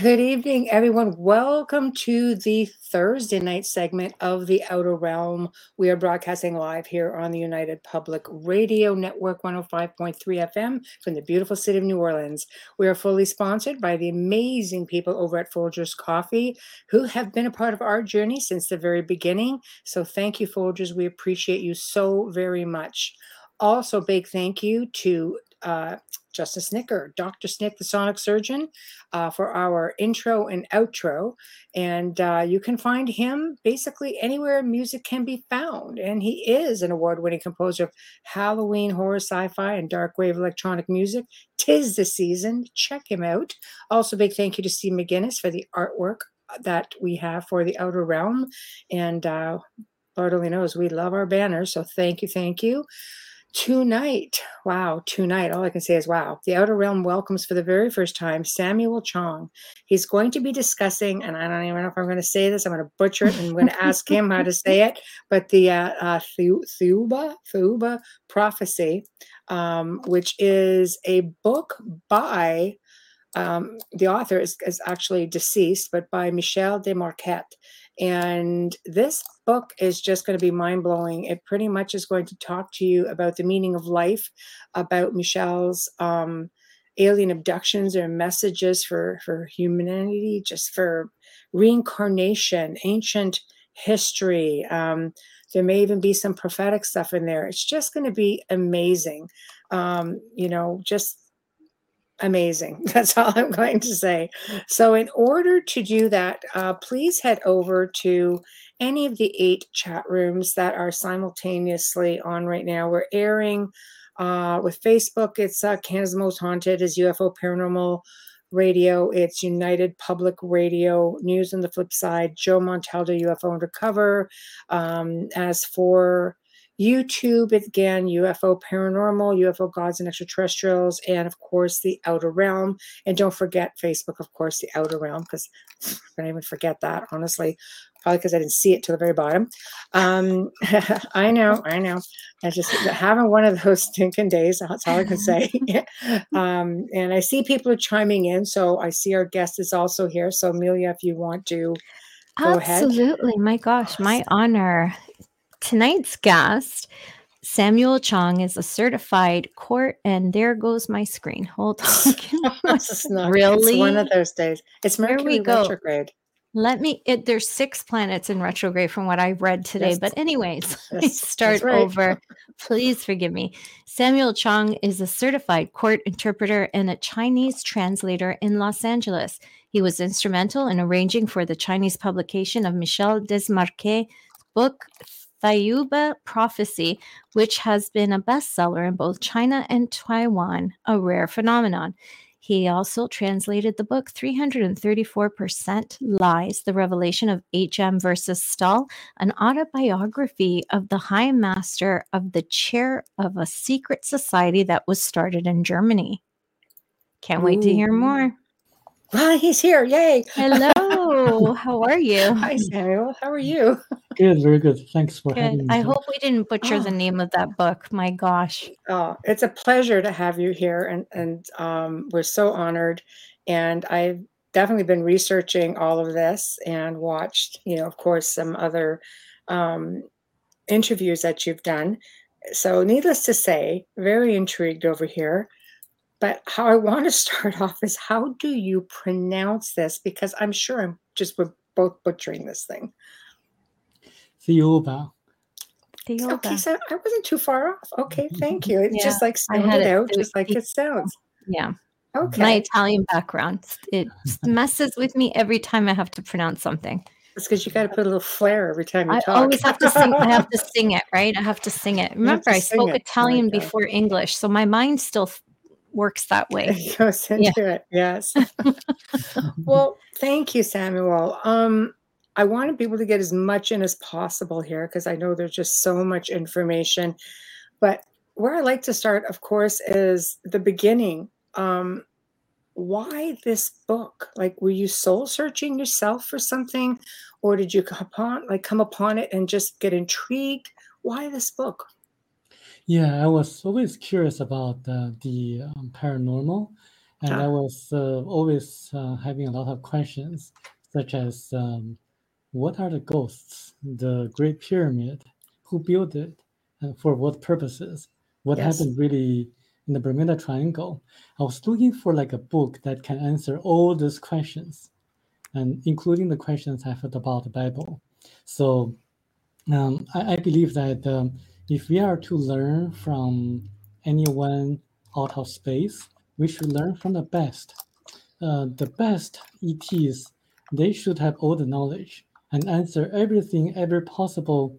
Good evening, everyone. Welcome to the Thursday night segment of The Outer Realm. We are broadcasting live here on the United Public Radio Network 105.3 FM from the beautiful city of New Orleans. We are fully sponsored by the amazing people over at Folgers Coffee who have been a part of our journey since the very beginning. So thank you, Folgers. We appreciate you so very much. Also, big thank you to uh, Justin Snicker, Dr. Snick, the sonic surgeon, uh, for our intro and outro. And uh, you can find him basically anywhere music can be found. And he is an award winning composer of Halloween, horror, sci fi, and dark wave electronic music. Tis the season. Check him out. Also, big thank you to Steve McGinnis for the artwork that we have for the Outer Realm. And uh, Lord only knows we love our banners. So thank you, thank you. Tonight, wow, tonight, all I can say is wow. The Outer Realm welcomes for the very first time Samuel Chong. He's going to be discussing, and I don't even know if I'm going to say this, I'm going to butcher it and I'm going to ask him how to say it, but the uh, uh, Thuba, Thuba Prophecy, um, which is a book by um, the author is, is actually deceased, but by Michel Desmarquet. And this book is just going to be mind blowing. It pretty much is going to talk to you about the meaning of life, about Michel's um, alien abductions or messages for, for humanity, just for reincarnation, ancient history. Um, there may even be some prophetic stuff in there. It's just going to be amazing. Um, you know, just amazing. That's all I'm going to say. So, in order to do that, uh, please head over to any of the eight chat rooms that are simultaneously on right now. We're airing uh, with Facebook, it's uh, Canada's Most Haunted, is UFO Paranormal Radio, it's United Public Radio, News on the Flip Side, Joe Montaldo, UFO Undercover. Um, as for YouTube, again, UFO Paranormal, UFO Gods and Extraterrestrials, and of course, The Outer Realm. And don't forget Facebook, of course, The Outer Realm, because I don't even forget that, honestly, probably because I didn't see it to the very bottom. Um, I know, I know. I just having one of those stinking days, that's all I can say. um, and I see people are chiming in, so I see our guest is also here. So, Amelia, if you want to go Absolutely. ahead. Absolutely. My gosh, my honor. Tonight's guest, Samuel Chong, is a certified court, and there goes my screen. Hold on. it's not, really? It's one of those days. It's Mercury retrograde. Let me. It, there's six planets in retrograde from what I read today. Yes. But anyways, yes, let me start right. over. Please forgive me. Samuel Chong is a certified court interpreter and a Chinese translator in Los Angeles. He was instrumental in arranging for the Chinese publication of Michel Desmarquets' book Thiaoouba Prophecy, which has been a bestseller in both China and Taiwan, a rare phenomenon. He also translated the book 334% Lies, the revelation of HM versus Stahl, an autobiography of the High Master of the chair of a secret society that was started in Germany. Can't Ooh. wait to hear more. Well, he's here. Yay. Hello. How are you? Hi, Samuel. How are you? Good, very good. Thanks for good. having me. I hope we didn't butcher oh. the name of that book. My gosh. Oh, it's a pleasure to have you here. And, and um, we're so honored. And I've definitely been researching all of this and watched, you know, of course, some other um, interviews that you've done. So, needless to say, very intrigued over here. But how I want to start off is how do you pronounce this? Because I'm sure I'm just we're both butchering this thing. Theoba. Theoba. Okay, so I wasn't too far off. Okay, mm-hmm. thank you. It's yeah, just like sounded it out, just like it sounds. Yeah. Okay. My Italian background. It messes with me every time I have to pronounce something. It's because you got to put a little flair every time you I talk. I always have to sing. I have to sing it, right? I have to sing it. Remember, I spoke it. Italian before English, so my mind still works that way. It goes into yeah. it. Yes. well, thank you, Samuel. Um, I wanted people to get as much in as possible here because I know there's just so much information. But where I like to start, of course, is the beginning. Um, why this book? Like, were you soul searching yourself for something, or did you come upon like come upon it and just get intrigued? Why this book? Yeah, I was always curious about uh, the um, paranormal, and ah. I was uh, always uh, having a lot of questions, such as um, what are the ghosts, the Great Pyramid, who built it, and for what purposes? What yes. happened really in the Bermuda Triangle, I was looking for like a book that can answer all those questions, and including the questions I had about the Bible. So um, I, I, believe that um, if we are to learn from anyone out of space, we should learn from the best. Uh, the best ETs, they should have all the knowledge and answer everything, every possible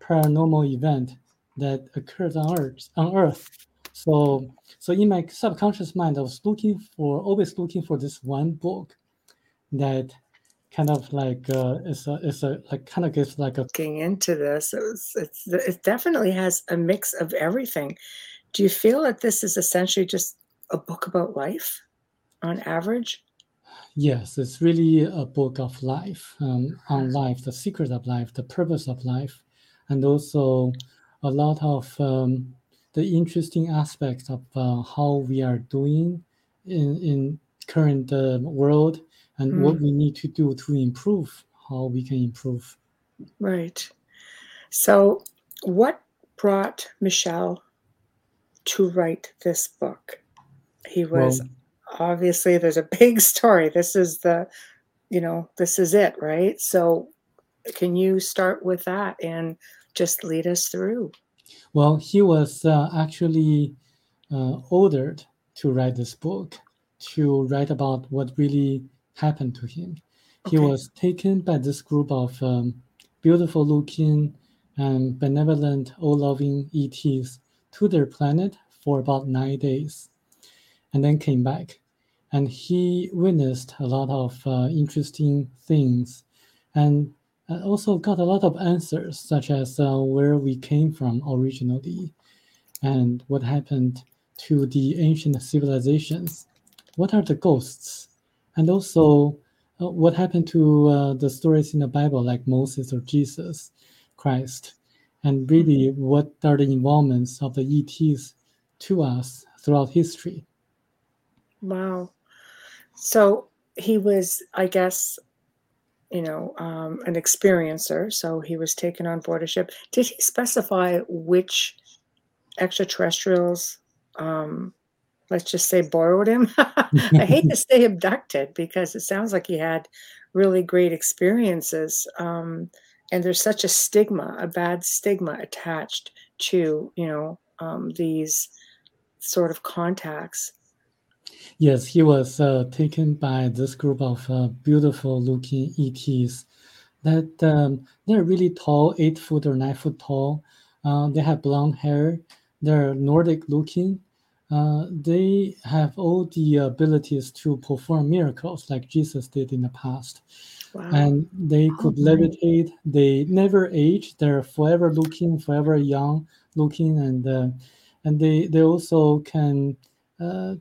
paranormal event that occurs on Earth. On Earth, so, so in my subconscious mind, I was looking for, always looking for this one book that kind of like uh, it's a, it's a like kind of gives like a looking into this. It was, it's, it definitely has a mix of everything. Do you feel that this is essentially just a book about life, on average? Yes, it's really a book of life, um, on life, the secret of life, the purpose of life, and also a lot of um, the interesting aspects of uh, how we are doing in in current uh, world and mm. what we need to do to improve how we can improve. Right. So what brought michel to write this book? He was well, obviously there's a big story. This is the you know this is it right? So can you start with that and just lead us through? Well, he was uh, actually uh, ordered to write this book, to write about what really happened to him. Okay. He was taken by this group of um, beautiful looking and benevolent, all loving ETs to their planet for about nine days and then came back. And he witnessed a lot of uh, interesting things. And I also got a lot of answers, such as uh, where we came from originally and what happened to the ancient civilizations. What are the ghosts? And also, uh, what happened to uh, the stories in the Bible, like Moses or Jesus Christ? And really, what are the involvements of the ETs to us throughout history? Wow. So he was, I guess, you know, um, an experiencer. So he was taken on board a ship. Did he specify which extraterrestrials, um, let's just say, borrowed him? I hate to say abducted because it sounds like he had really great experiences. Um, and there's such a stigma, a bad stigma attached to, you know, um, these sort of contacts. Yes, he was uh, taken by this group of uh, beautiful looking ETs that um, they're really tall, eight foot or nine foot tall. Uh, they have blonde hair. They're Nordic looking. Uh, they have all the abilities to perform miracles like Jesus did in the past. Wow. And they could oh, levitate. They never age. They're forever looking, forever young looking, and uh, and they they also can uh,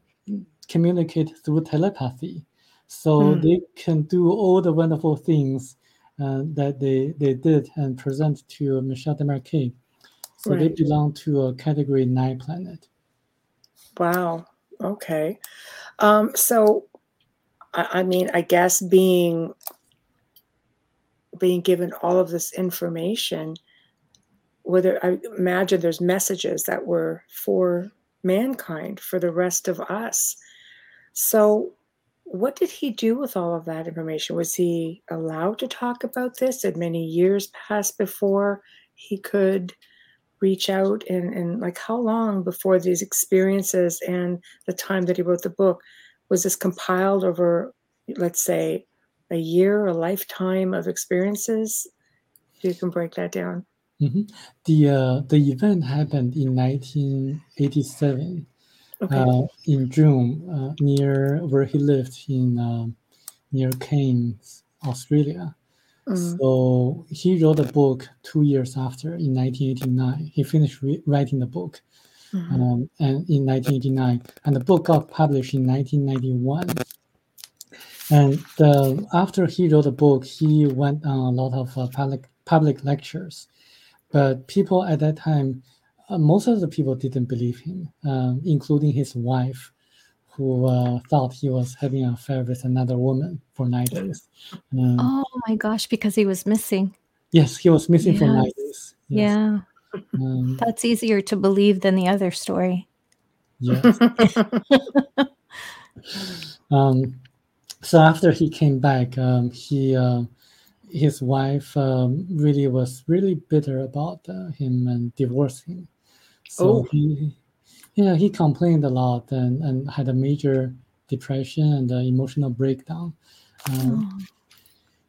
communicate through telepathy. So mm. they can do all the wonderful things uh, that they, they did and present to Michel Desmarquet. So right. they belong to a category nine planet. Wow. Okay. Um, so, I, I mean, I guess being being given all of this information, whether I imagine there's messages that were for mankind, for the rest of us. So, what did he do with all of that information? Was he allowed to talk about this? Did many years pass before he could reach out and, and like how long before these experiences and the time that he wrote the book was this compiled over let's say a year a lifetime of experiences you can break that down mm-hmm. the uh, the event happened in 1987 okay. uh, in june uh, near where he lived in um, near cairns australia Mm. So he wrote a book two years after in 1989. He finished re- writing the book. Mm-hmm. Um, and in 1989, and the book got published in 1991. And the, after he wrote the book, he went on a lot of uh, public public lectures, but people at that time, uh, most of the people didn't believe him, um, including his wife, who uh, thought he was having an affair with another woman for nine days. Um, oh my gosh, because he was missing. Yes, he was missing yes. for nine days. Yes. Yeah. Um, That's easier to believe than the other story. Yes. um, so after he came back, um, he uh, his wife um, really was really bitter about uh, him and divorced him. So oh. he yeah, he complained a lot and, and had a major depression and emotional breakdown. Um, oh.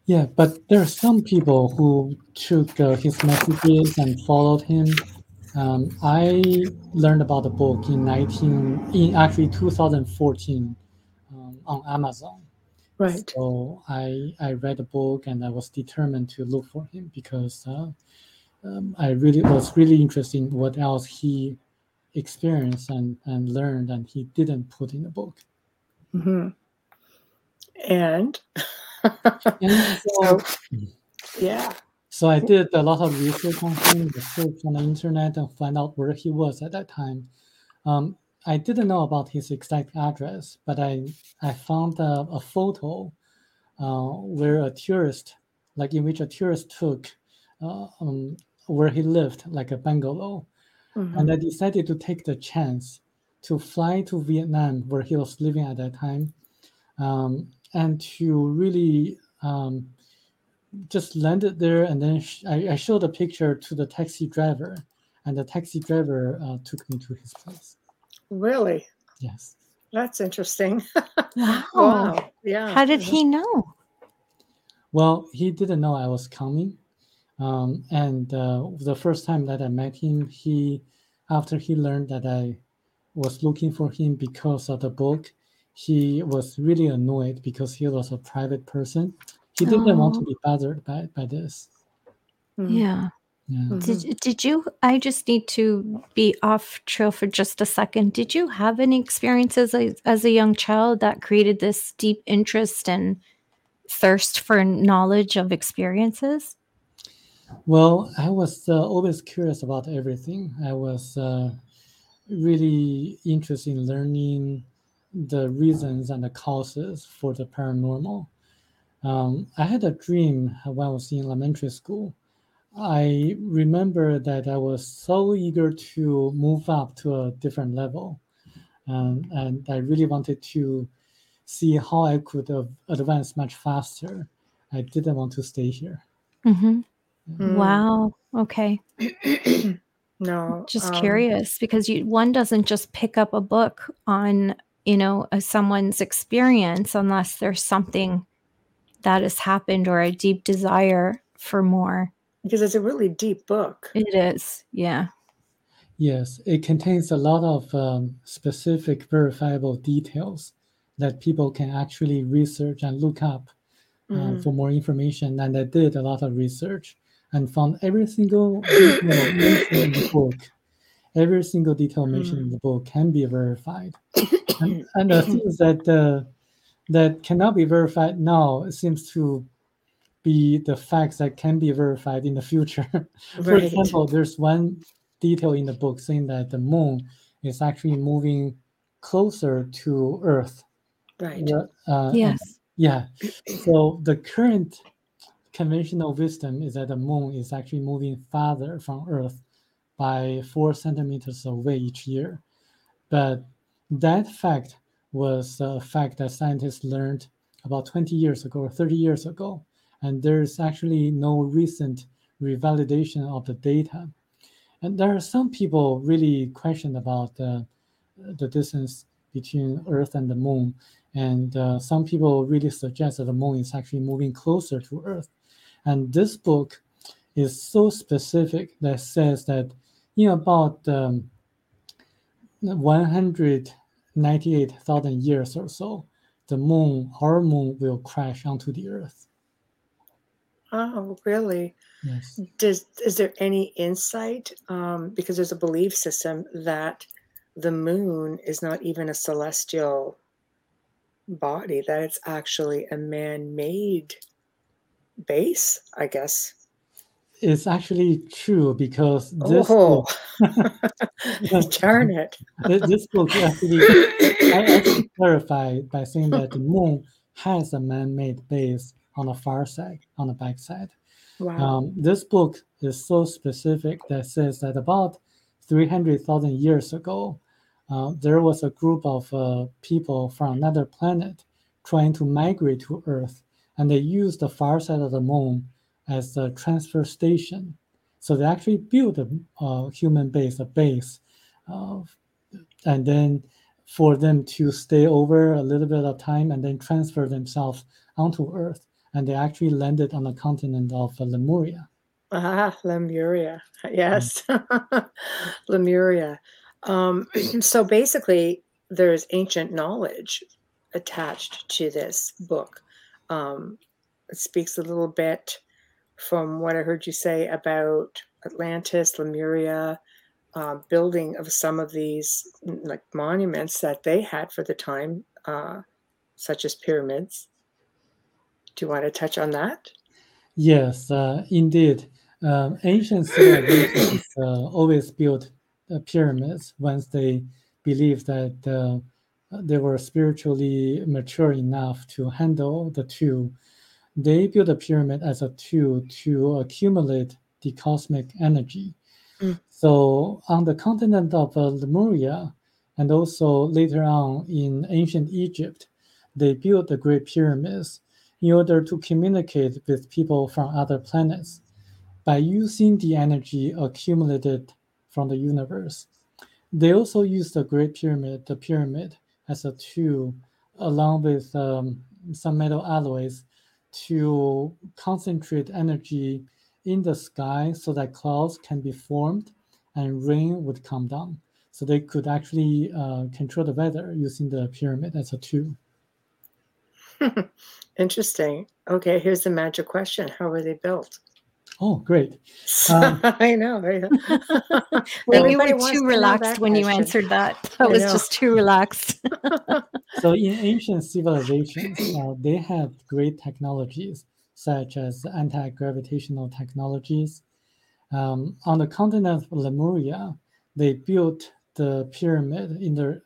Yeah, but there are some people who took uh, his messages and followed him. Um, I learned about the book in 19, in actually 2014 um, on Amazon. Right. So I I read the book and I was determined to look for him because uh, um, I really was really interested in what else he experienced and, and learned and he didn't put in the book. Mm-hmm. And, and so, yeah. So I did a lot of research on him, research on the internet, and find out where he was at that time. Um, I didn't know about his exact address, but I I found a, a photo uh, where a tourist, like in which a tourist took uh, um, where he lived, like a bungalow, Mm-hmm. And I decided to take the chance to fly to Vietnam, where he was living at that time, um, and to really um, just landed there. And then sh- I, I, showed a picture to the taxi driver, and the taxi driver uh, took me to his place. Really? Yes. That's interesting. wow. wow. Yeah. How did he know? Well, he didn't know I was coming. Um, and uh, the first time that I met him, he, after he learned that I was looking for him because of the book, he was really annoyed because he was a private person. He didn't oh. want to be bothered by, by this. Hmm. Yeah. Yeah. Did did you? I just need to be off trail for just a second. Did you have any experiences as, as a young child that created this deep interest and thirst for knowledge of experiences? Well, I was uh, always curious about everything. I was uh, really interested in learning the reasons and the causes for the paranormal. Um, I had a dream when I was in elementary school. I remember that I was so eager to move up to a different level. Um, and I really wanted to see how I could uh, advance much faster. I didn't want to stay here. Mm-hmm. Mm. Wow. Okay. no. Just um, curious because you one doesn't just pick up a book on, you know, a, someone's experience unless there's something that has happened or a deep desire for more. Because it's a really deep book. It is. Yeah. Yes, it contains a lot of um, specific verifiable details that people can actually research and look up uh, mm. for more information. And I did a lot of research and found every single detail mentioned in the book. Every single detail mentioned in the book can be verified, and, and the things that uh, that cannot be verified now seems to be the facts that can be verified in the future. For right. example, there's one detail in the book saying that the moon is actually moving closer to Earth. Right. Uh, yes. yeah. So the current conventional wisdom is that the moon is actually moving farther from Earth by four centimeters away each year. But that fact was a fact that scientists learned about 20 years ago or 30 years ago. And there's actually no recent revalidation of the data. And there are some people really question about the the distance between Earth and the Moon, and uh, some people really suggest that the Moon is actually moving closer to Earth. And this book is so specific that says that in about um, 198,000 years or so, the moon, our moon, will crash onto the Earth. Oh, really? Yes. Does is there any insight? Um, because there's a belief system that the moon is not even a celestial body; that it's actually a man-made base. I guess it's actually true because this oh. book, darn it, this book actually I actually clarified by saying that the moon has a man-made base on the far side, on the back side. Wow. Um, this book is so specific that says that about 300,000 years ago, uh, there was a group of uh, people from another planet trying to migrate to Earth, and they used the far side of the moon as the transfer station. So they actually built a, a human base, a base, uh, and then for them to stay over a little bit of time and then transfer themselves onto Earth and they actually landed on the continent of Lemuria. Ah, Lemuria. Yes, Lemuria. Um, so basically, there's ancient knowledge attached to this book. Um, speaks a little bit from what I heard you say about Atlantis, Lemuria, uh, building of some of these like monuments that they had for the time, uh, such as pyramids. Do you want to touch on that? Yes, uh, indeed. Um, ancient civilizations uh, always built uh, pyramids once they believed that uh, they were spiritually mature enough to handle the tool. They built a pyramid as a tool to accumulate the cosmic energy. Mm. So, on the continent of uh, Lemuria, and also later on in ancient Egypt, they built the Great Pyramids in order to communicate with people from other planets by using the energy accumulated from the universe. They also used the Great Pyramid, the pyramid, as a tool, along with um, some metal alloys, to concentrate energy in the sky so that clouds can be formed and rain would come down. So they could actually uh, control the weather using the pyramid as a tool. Interesting. Okay, here's the magic question How were they built? Oh, great. Um, I know. well, you were too relaxed when question. you answered that. That was just too relaxed. so, in ancient civilizations, uh, they had great technologies such as anti gravitational technologies. Um, on the continent of Lemuria, they built the pyramid in their,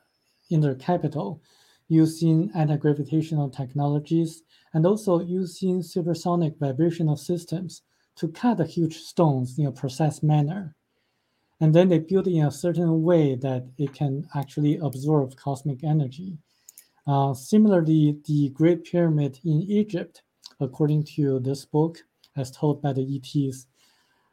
in their capital using anti-gravitational technologies and also using supersonic vibrational systems to cut the huge stones in a precise manner. And then they build in a certain way that it can actually absorb cosmic energy. Uh, similarly, the Great Pyramid in Egypt, according to this book, as told by the ETs,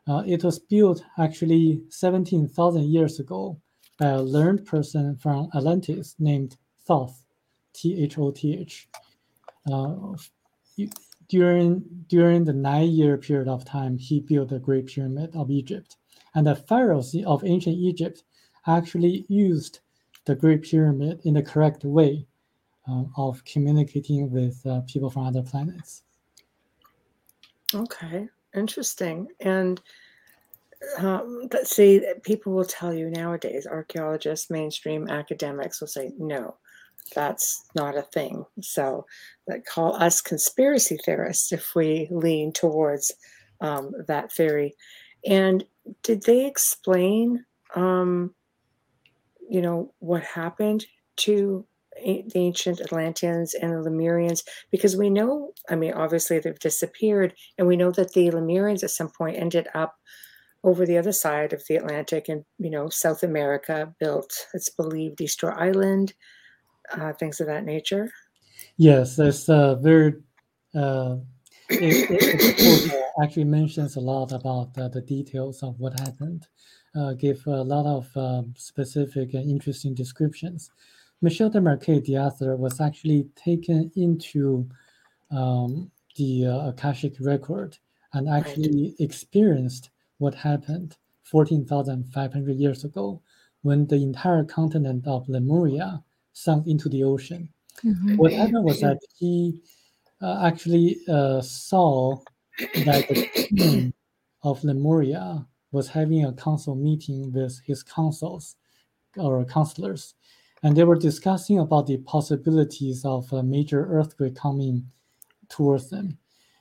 uh, it was built actually 17,000 years ago by a learned person from Atlantis named Thoth. T H O T H. During during the nine year period of time, he built the Great Pyramid of Egypt, and the pharaohs of ancient Egypt actually used the Great Pyramid in the correct way uh, of communicating with uh, people from other planets. Okay, interesting. And um, let's see, people will tell you nowadays, archaeologists, mainstream academics will say, no, that's not a thing. So call us conspiracy theorists if we lean towards um, that theory. And did they explain, um, you know, what happened to the ancient Atlanteans and the Lemurians? Because we know, I mean, obviously they've disappeared, and we know that the Lemurians at some point ended up over the other side of the Atlantic and, you know, South America, built, it's believed, Easter Island uh, things of that nature? Yes, there's a very uh, it, it, it actually mentions a lot about the details of what happened, uh, give a lot of um, specific and interesting descriptions. Michel Desmarquet, the author, was actually taken into um, the uh, Akashic record and actually experienced what happened 14,500 years ago when the entire continent of Lemuria sunk into the ocean. Mm-hmm. What happened was that he uh, actually uh, saw that the king of Lemuria was having a council meeting with his councils or counselors, and they were discussing about the possibilities of a major earthquake coming towards them.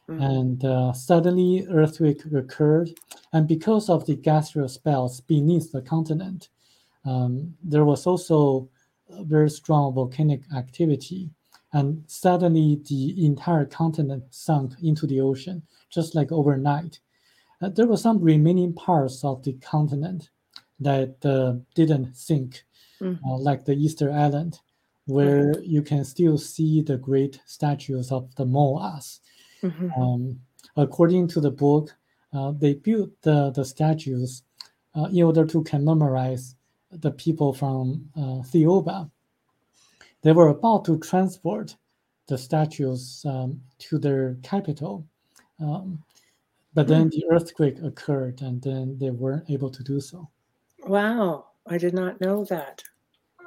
Mm-hmm. And uh, suddenly, earthquake occurred, and because of the gaseous spells beneath the continent, um, there was also very strong volcanic activity. And suddenly, the entire continent sunk into the ocean, just like overnight. Uh, there were some remaining parts of the continent that uh, didn't sink, mm-hmm. uh, like the Easter Island, where mm-hmm. you can still see the great statues of the Moas. Mm-hmm. Um, according to the book, uh, they built the, the statues uh, in order to commemorate the people from uh, Thiaoouba. They were about to transport the statues um, to their capital, um, but then the earthquake occurred, and then they weren't able to do so. Wow, I did not know that.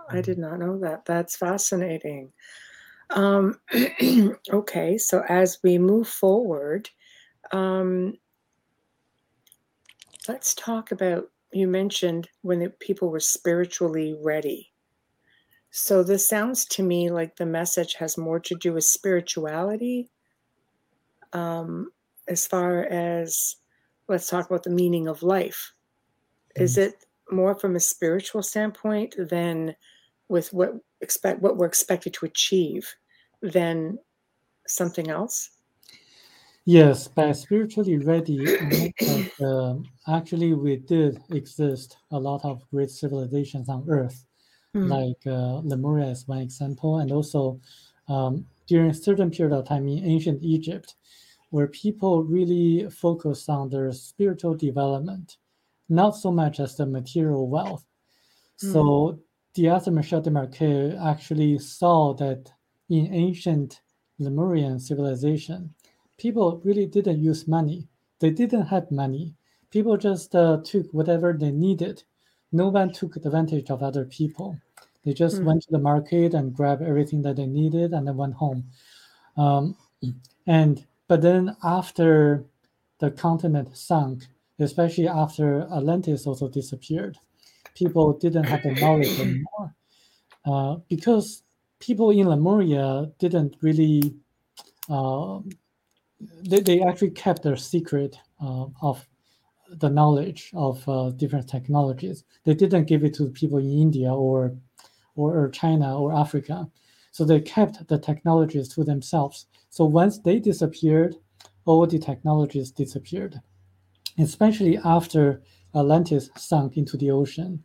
I did not know that. That's fascinating. Um, okay, so as we move forward, um, let's talk about you mentioned when the people were spiritually ready. So this sounds to me like the message has more to do with spirituality. Um, as far as let's talk about the meaning of life. Is mm-hmm. it more from a spiritual standpoint than with what expect what we're expected to achieve than something else? Yes, by spiritually ready, uh, actually we did exist a lot of great civilizations on Earth, mm. like uh, Lemuria is one example, and also um, during a certain period of time in ancient Egypt, where people really focused on their spiritual development, not so much as the material wealth. Mm. So the author Michel Desmarquet actually saw that in ancient Lemurian civilization, people really didn't use money. They didn't have money. People just uh, took whatever they needed. No one took advantage of other people. They just mm. went to the market and grabbed everything that they needed and then went home. Um, and but then after the continent sunk, especially after Atlantis also disappeared, people didn't have the knowledge anymore uh, because people in Lemuria didn't really uh, they, they actually kept their secret uh, of the knowledge of uh, different technologies. They didn't give it to people in India or, or, or China or Africa. So they kept the technologies to themselves. So once they disappeared, all the technologies disappeared, especially after Atlantis sunk into the ocean.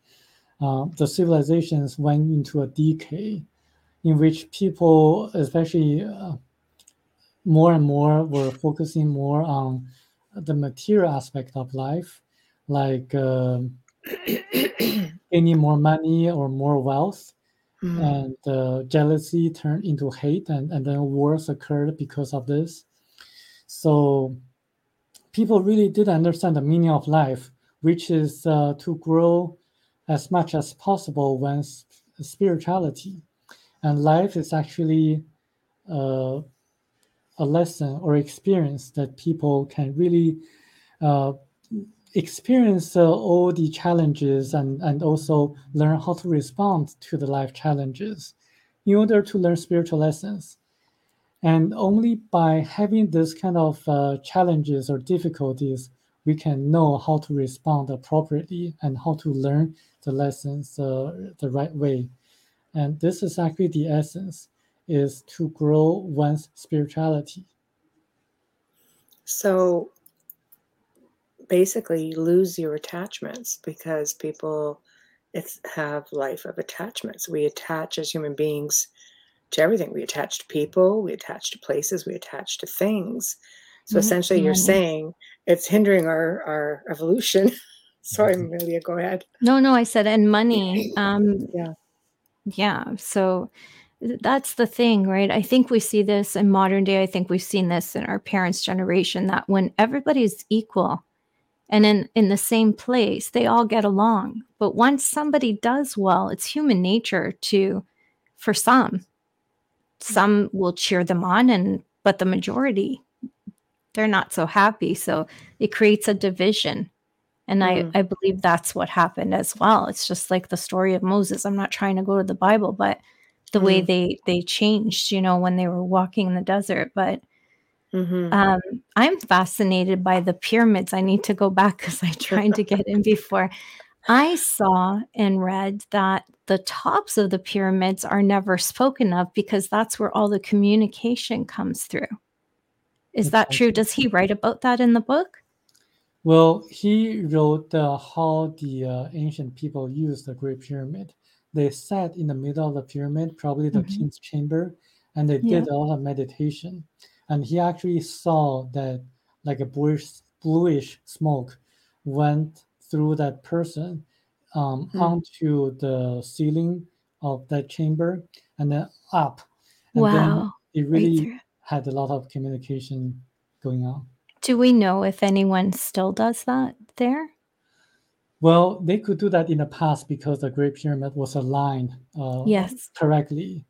Uh, the civilizations went into a decay in which people, especially uh, more and more we're focusing more on the material aspect of life, like uh, gaining more money or more wealth. Mm-hmm. And uh, jealousy turned into hate, and, and then wars occurred because of this. So people really did understand the meaning of life, which is uh, to grow as much as possible when spirituality. And life is actually uh, a lesson or experience that people can really uh, experience uh, all the challenges and, and also learn how to respond to the life challenges in order to learn spiritual lessons. And only by having this kind of uh, challenges or difficulties, we can know how to respond appropriately and how to learn the lessons uh, the right way. And this is actually the essence is to grow one's spirituality. So basically, you lose your attachments because people it's have life of attachments. We attach as human beings to everything. We attach to people, we attach to places, we attach to things. So mm-hmm. essentially, you're saying it's hindering our our evolution. Sorry, Amelia, go ahead. No, no, I said and money. Um, yeah, yeah. So that's the thing, right? I think we see this in modern day. I think we've seen this in our parents' generation that when everybody's equal and in, in the same place, they all get along. But once somebody does well, it's human nature to, for some, some will cheer them on, and but the majority, they're not so happy. So it creates a division. And mm. I, I believe that's what happened as well. It's just like the story of Moses. I'm not trying to go to the Bible, but the mm. way they they changed you know when they were walking in the desert but mm-hmm. um, i'm fascinated by the pyramids. I need to go back because i tried to get in before. I saw and read that the tops of the pyramids are never spoken of because that's where all the communication comes through. Is that true? does he write about that in the book? Well he wrote uh, how the uh, ancient people used the great pyramid they sat in the middle of the pyramid, probably the mm-hmm. king's chamber, and they yeah. did a lot of meditation. And he actually saw that like a bluish, bluish smoke went through that person um, mm-hmm. onto the ceiling of that chamber and then up. And wow. then it really right had a lot of communication going on. Do we know if anyone still does that there? Well, they could do that in the past because the Great Pyramid was aligned uh, yes. correctly,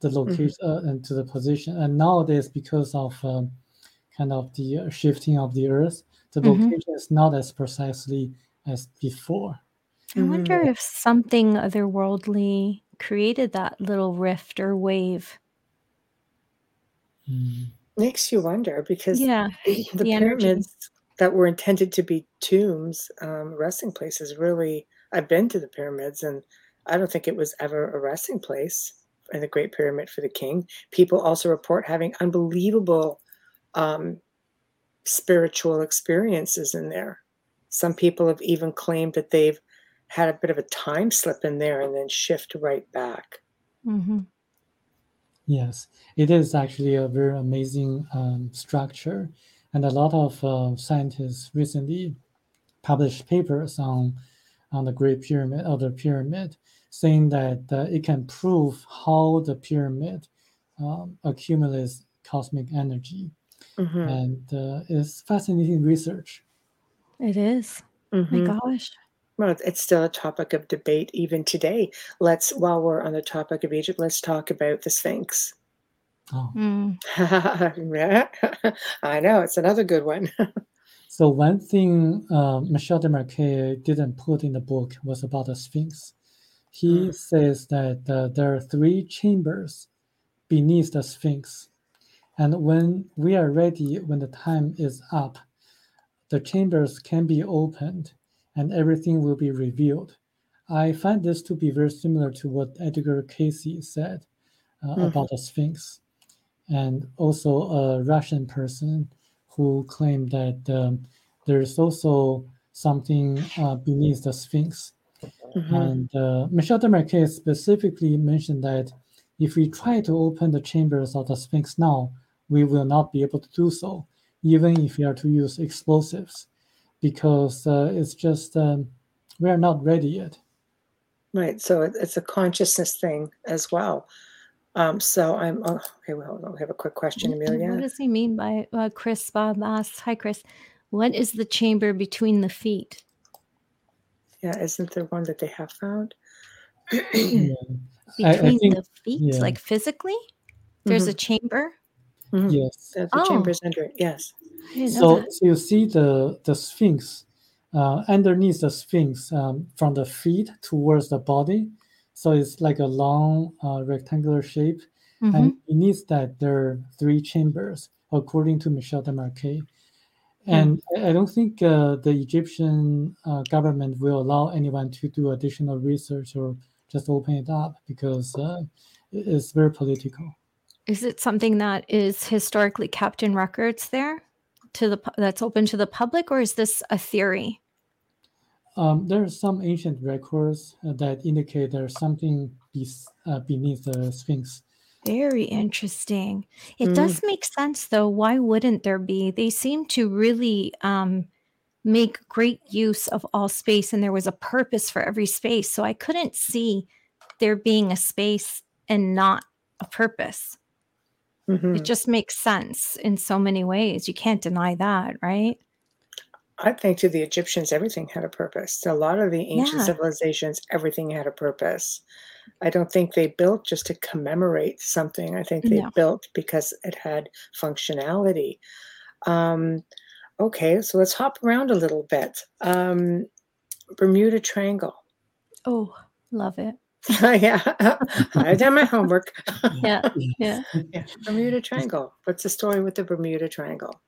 the mm-hmm. location mm-hmm. uh, and to the position. And nowadays, because of um, kind of the uh, shifting of the Earth, the mm-hmm. location is not as precisely as before. I wonder mm-hmm. if something otherworldly created that little rift or wave. Mm. Makes you wonder because yeah, the, the pyramids energy that were intended to be tombs, um, resting places. Really, I've been to the pyramids, and I don't think it was ever a resting place in the Great Pyramid for the king. People also report having unbelievable um, spiritual experiences in there. Some people have even claimed that they've had a bit of a time slip in there and then shift right back. Mm-hmm. Yes, it is actually a very amazing um, structure and a lot of uh, scientists recently published papers on on the Great Pyramid or the pyramid, saying that uh, it can prove how the pyramid um, accumulates cosmic energy, mm-hmm. and uh, it's fascinating research. It is. Mm-hmm. My gosh. Well, it's still a topic of debate even today. Let's, while we're on the topic of Egypt, let's talk about the Sphinx. Oh. Mm. I know it's another good one. so one thing uh, Michel Desmarquet didn't put in the book was about the Sphinx. He mm. says that uh, there are three chambers beneath the Sphinx, and when we are ready, when the time is up, the chambers can be opened, and everything will be revealed. I find this to be very similar to what Edgar Cayce said uh, mm. about the Sphinx and also a Russian person who claimed that um, there's also something uh, beneath the Sphinx. Mm-hmm. And uh, Michel Desmarquet specifically mentioned that if we try to open the chambers of the Sphinx now, we will not be able to do so, even if we are to use explosives, because uh, it's just um, we are not ready yet. Right. So it's a consciousness thing as well. Um, so I'm, oh, okay, well, we have a quick question, Amelia. What does he mean by, uh, Chris Bob asks, hi, Chris, what is the chamber between the feet? Yeah, isn't there one that they have found? between I, I think, the feet, yeah. like physically? There's mm-hmm. a chamber? Mm-hmm. Yes. The, the oh. chamber's under it, yes. So, so you see the, the Sphinx, uh, underneath the Sphinx, um, from the feet towards the body, so it's like a long uh, rectangular shape. Mm-hmm. And beneath that, there are three chambers, according to Michel Desmarquet. And mm-hmm. I don't think uh, the Egyptian uh, government will allow anyone to do additional research or just open it up because uh, it's very political. Is it something that is historically kept in records there, to the that's open to the public, or is this a theory? Um, there are some ancient records uh, that indicate there's something be, uh, beneath the Sphinx. Very interesting. It mm. does make sense, though. Why wouldn't there be? They seem to really um, make great use of all space, and there was a purpose for every space. So I couldn't see there being a space and not a purpose. Mm-hmm. It just makes sense in so many ways. You can't deny that, right? I think to the Egyptians, everything had a purpose. To a lot of the ancient yeah. civilizations, everything had a purpose. I don't think they built just to commemorate something. I think they no. built because it had functionality. Um, okay, so let's hop around a little bit. Um, Bermuda Triangle. Oh, love it. yeah, I've done my homework. yeah, yeah, yeah. Bermuda Triangle. What's the story with the Bermuda Triangle?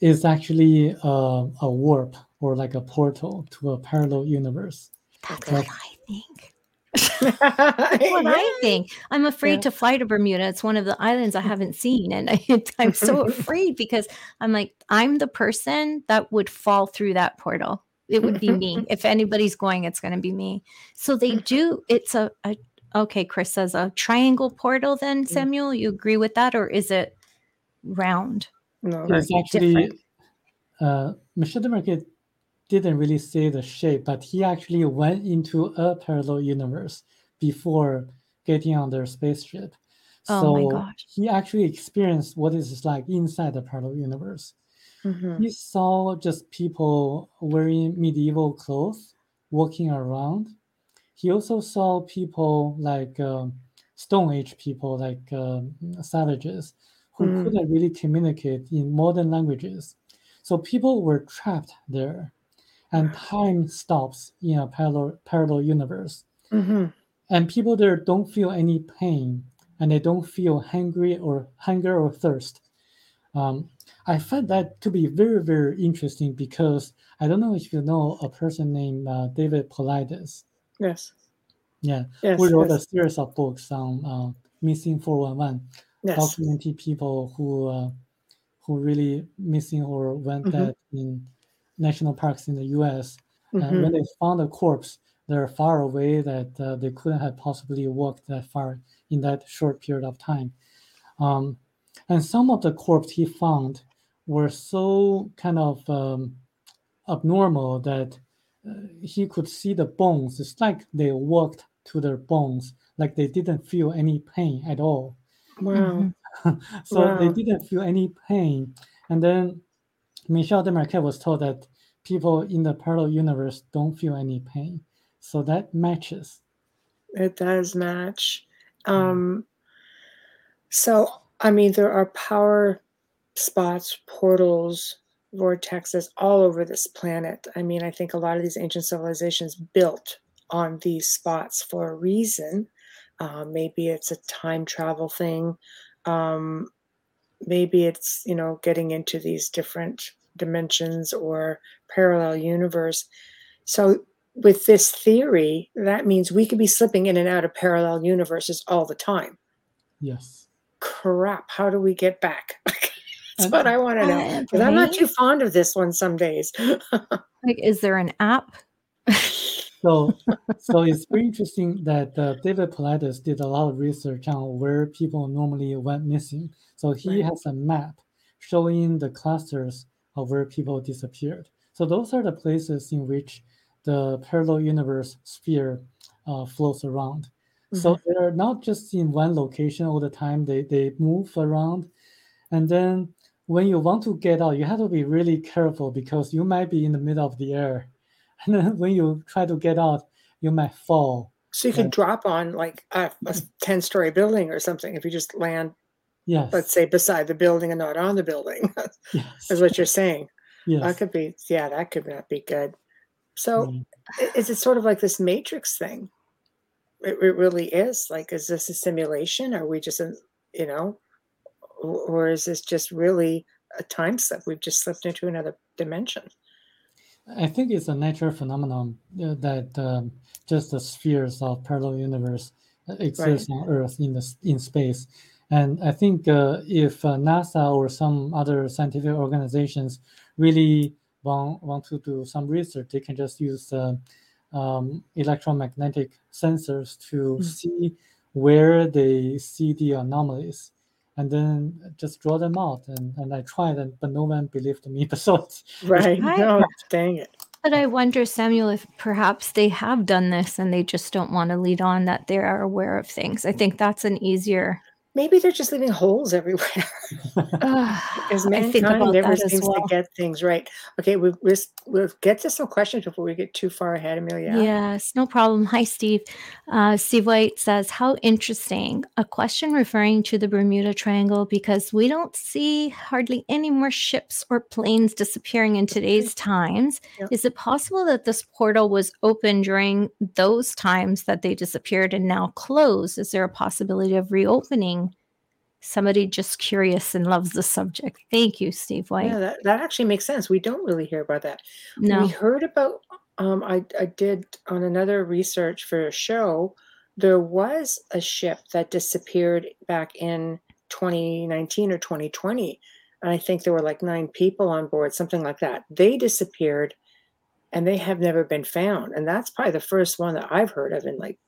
It's actually uh, a warp or like a portal to a parallel universe. That's what I think. what. I think. I'm afraid yeah. to fly to Bermuda. It's one of the islands I haven't seen. And I, am so afraid because I'm like, I'm the person that would fall through that portal. It would be me. If anybody's going, it's going to be me. So they do, it's a, a, okay, Chris says a triangle portal then, Samuel. You agree with that? Or is it round? No, it's actually, uh, Michel Desmarquet didn't really say the shape, but he actually went into a parallel universe before getting on their spaceship. Oh so he actually experienced what it's like inside the parallel universe. Mm-hmm. He saw just people wearing medieval clothes walking around. He also saw people like uh, Stone Age people, like uh, savages, who mm. couldn't really communicate in modern languages. So people were trapped there and time stops in a parallel parallel universe. Mm-hmm. And people there don't feel any pain, and they don't feel hungry or hunger or thirst. Um, I find that to be very very interesting because I don't know if you know a person named uh, David Paulides. Yes. Yeah. Yes, we wrote yes. a series of books on uh, missing 411, yes. documenting people who uh, who really missing or went mm-hmm. dead in national parks in the U.S. Mm-hmm. And when they found a corpse, they're far away that uh, they couldn't have possibly walked that far in that short period of time. Um, and some of the corpses he found were so kind of um, abnormal that uh, he could see the bones. It's like they walked to their bones, like they didn't feel any pain at all. Wow. so wow. they didn't feel any pain. And then Michel Desmarquet was told that people in the parallel universe don't feel any pain. So that matches. It does match. Um, so, I mean, there are power spots, portals, vortexes all over this planet. I mean, I think a lot of these ancient civilizations built on these spots for a reason. Uh, maybe it's a time travel thing. Um, maybe it's, you know, getting into these different dimensions or parallel universe. So, with this theory, that means we could be slipping in and out of parallel universes all the time. Yes. Crap. How do we get back? That's what I want to know. Because I'm not too fond of this one some days. like, is there an app? So, so it's very interesting that uh, David Paulides did a lot of research on where people normally went missing. So he right. has a map showing the clusters of where people disappeared. So those are the places in which the parallel universe sphere uh, flows around. Mm-hmm. So they're not just in one location all the time. They they move around, and then when you want to get out, you have to be really careful because you might be in the middle of the air, and then when you try to get out, you might fall. So you could drop on like a, a ten story building or something if you just land Yes. Let's say beside the building and not on the building. yes. Is what you're saying. Yes. That could be, yeah, that could not be good. So mm. is it sort of like this matrix thing? It, it, really is. Like, is this a simulation? Are we just, in, you know, or is this just really a time slip? We've just slipped into another dimension. I think it's a natural phenomenon uh, that um, just the spheres of parallel universe uh, exist right. on Earth in the in space and I think uh, if uh, NASA or some other scientific organizations really want, want to do some research, they can just use uh, um, electromagnetic sensors to mm-hmm. see where they see the anomalies and then just draw them out. And, and I tried, and, but no one believed me. But so it's, right. No, dang it. But I wonder, Samuel, if perhaps they have done this and they just don't want to lead on that they are aware of things. I think that's an easier Maybe they're just leaving holes everywhere. Because mankind never seems well. to get things right. Okay, we, we'll, we'll get to some questions before we get too far ahead, Amelia. Yes, no problem. Hi, Steve. Uh, Steve White says, How interesting. A question referring to the Bermuda Triangle because we don't see hardly any more ships or planes disappearing in today's times. Yep. Is it possible that this portal was open during those times that they disappeared and now closed? Is there a possibility of reopening? Somebody just curious and loves the subject. Thank you, Steve White. Yeah, that, that actually makes sense. We don't really hear about that. No. We heard about um I, I did on another research for a show, there was a ship that disappeared back in 2019 or 2020. And I think there were like nine people on board, something like that. They disappeared and they have never been found. And that's probably the first one that I've heard of in like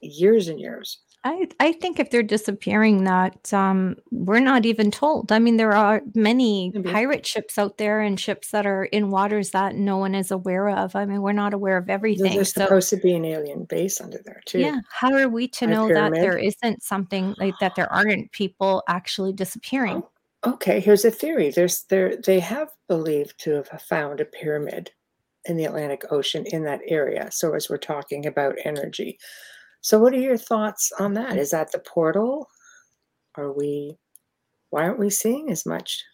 years and years. I, I think if they're disappearing that um, we're not even told. I mean, there are many mm-hmm. pirate ships out there and ships that are in waters that no one is aware of. I mean, we're not aware of everything. There's so, supposed to be an alien base under there too. Yeah. How are we to know pyramid. that there isn't something like that? There aren't people actually disappearing. Oh, okay, here's a theory. There's there they have believed to have found a pyramid in the Atlantic Ocean in that area. So as we're talking about energy, so, what are your thoughts on that? Is that the portal? Are we, why aren't we seeing as much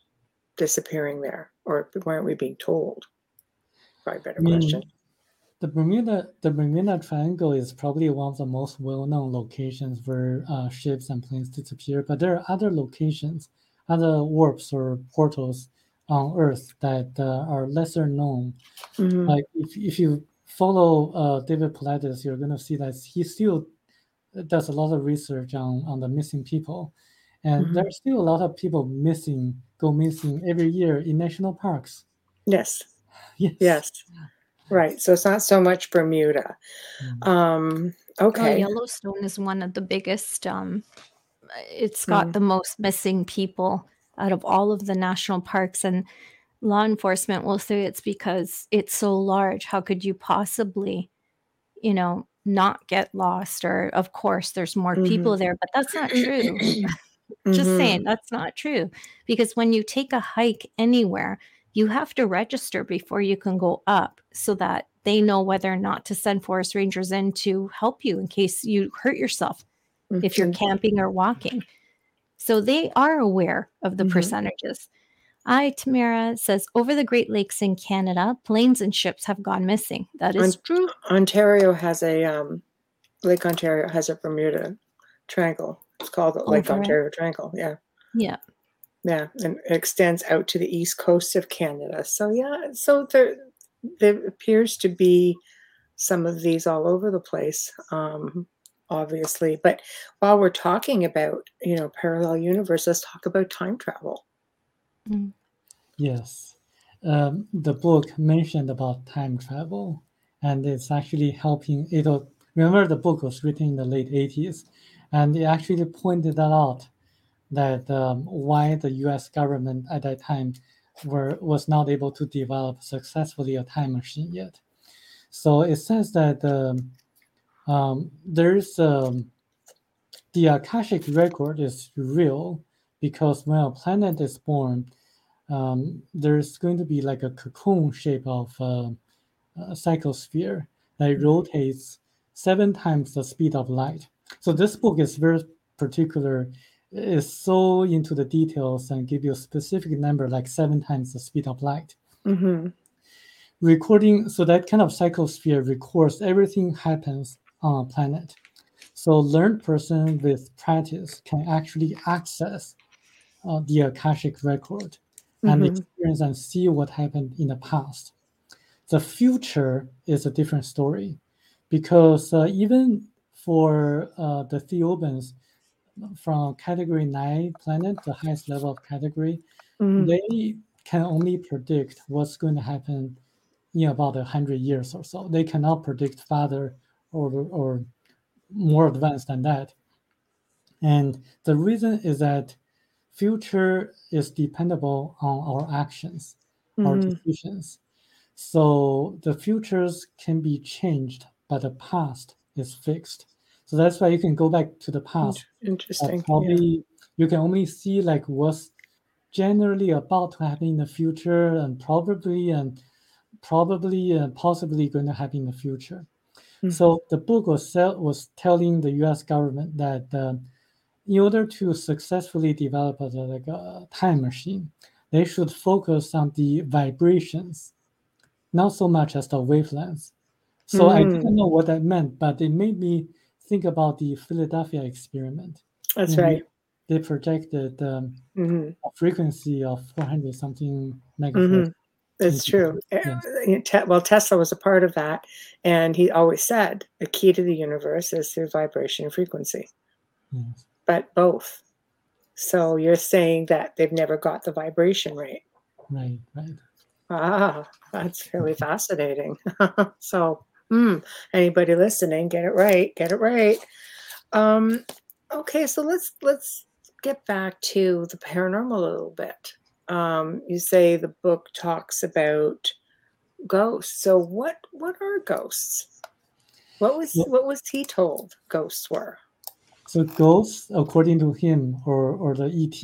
disappearing there? Or why aren't we being told? Probably better I mean, question. The Bermuda, the Bermuda Triangle is probably one of the most well-known locations where uh, ships and planes disappear. But there are other locations, other warps or portals on Earth that uh, are lesser known. Mm-hmm. Like if, if you follow uh, David Paulides, you're going to see that he still does a lot of research on, on the missing people. And mm-hmm. there's still a lot of people missing, go missing every year in national parks. Yes. Yes. Yes. Right. So it's not so much Bermuda. Mm-hmm. Um, oh, okay. Oh, Yellowstone is one of the biggest. Um, it's got mm-hmm. the most missing people out of all of the national parks. And law enforcement will say it's because it's so large. How could you possibly, you know, not get lost? Or, of course, there's more mm-hmm. people there, but that's not true. Just mm-hmm. saying, that's not true. Because when you take a hike anywhere, you have to register before you can go up so that they know whether or not to send forest rangers in to help you in case you hurt yourself mm-hmm. if you're mm-hmm. camping or walking. So they are aware of the mm-hmm. percentages. I, Tamara says, over the Great Lakes in Canada, planes and ships have gone missing. That is true. Ontario has a, um, Lake Ontario has a Bermuda Triangle. It's called the Lake over Ontario it. Triangle. Yeah. Yeah. Yeah. And it extends out to the east coast of Canada. So, yeah. So there, there appears to be some of these all over the place. Um, obviously but while we're talking about you know parallel universe let's talk about time travel Mm. Yes. Um, the book mentioned about time travel, and it's actually helping. It remember the book was written in the late 80s, and it actually pointed that out that um, why the U.S. government at that time were was not able to develop successfully a time machine yet. So it says that um, um, there's um, the Akashic record is real because when a planet is born, um, there's going to be like a cocoon shape of uh, a psychosphere that mm-hmm. rotates seven times the speed of light. So this book is very particular, is so into the details and give you a specific number like seven times the speed of light. Mm-hmm. Recording, so that kind of psychosphere records everything happens on a planet. So learned person with practice can actually access uh, the Akashic record mm-hmm. and experience and see what happened in the past. The future is a different story because uh, even for uh, the Theobans from category 9 planet, the highest level of category, mm-hmm. they can only predict what's going to happen in about 100 years or so. They cannot predict farther or, or more advanced than that. And the reason is that future is dependable on our actions, mm-hmm. our decisions. So the futures can be changed, but the past is fixed. So that's why you can go back to the past. Interesting. probably yeah. you can only see like what's generally about to happen in the future, and probably and probably and possibly going to happen in the future. Mm-hmm. So the book was was telling the U.S. government that uh, in order to successfully develop a, like a time machine, they should focus on the vibrations, not so much as the wavelengths. So mm. I didn't know what that meant, but it made me think about the Philadelphia experiment. That's right. They projected um, mm-hmm. a frequency of 400 something megahertz. Mm-hmm. It's true. Yes. Well, Tesla was a part of that. And he always said the key to the universe is through vibration and frequency. Yes. But both. So you're saying that they've never got the vibration right. Right, right. Ah, that's really fascinating. so Mm, anybody listening, get it right. Get it right. Um, okay, so let's let's get back to the paranormal a little bit. Um, you say the book talks about ghosts. So what what are ghosts? What was what was he told ghosts were? So ghosts, according to him or or the ET,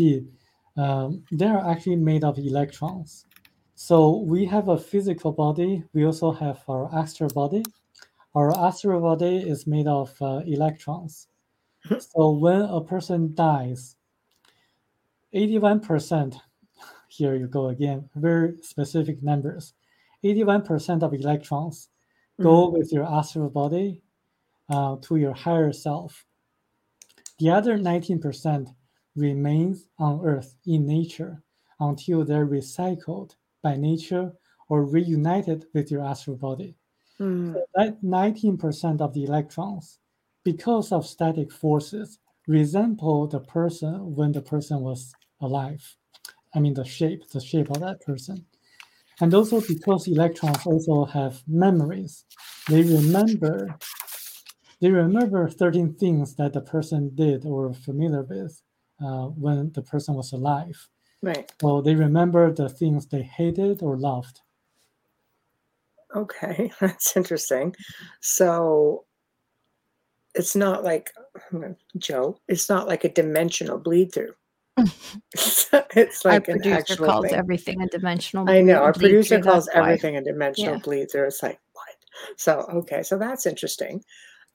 um, they are actually made of electrons. So we have a physical body. We also have our astral body. Our astral body is made of uh, electrons. so when a person dies, 81%, here you go again, very specific numbers. 81% of electrons mm-hmm. go with your astral body uh, to your higher self. The other 19% remains on Earth in nature until they're recycled by nature or reunited with your astral body. Mm. So that 19% of the electrons, because of static forces, resemble the person when the person was alive. I mean the shape, the shape of that person. And also because electrons also have memories, they remember they remember 13 things that the person did or familiar with uh, when the person was alive. Right. So they remember the things they hated or loved. Okay, that's interesting. So it's not like Joe. It's not like a dimensional bleed through. it's like our producer calls thing. everything a dimensional. I know our producer calls everything why. a dimensional yeah. bleed through. It's like what? So okay, so that's interesting.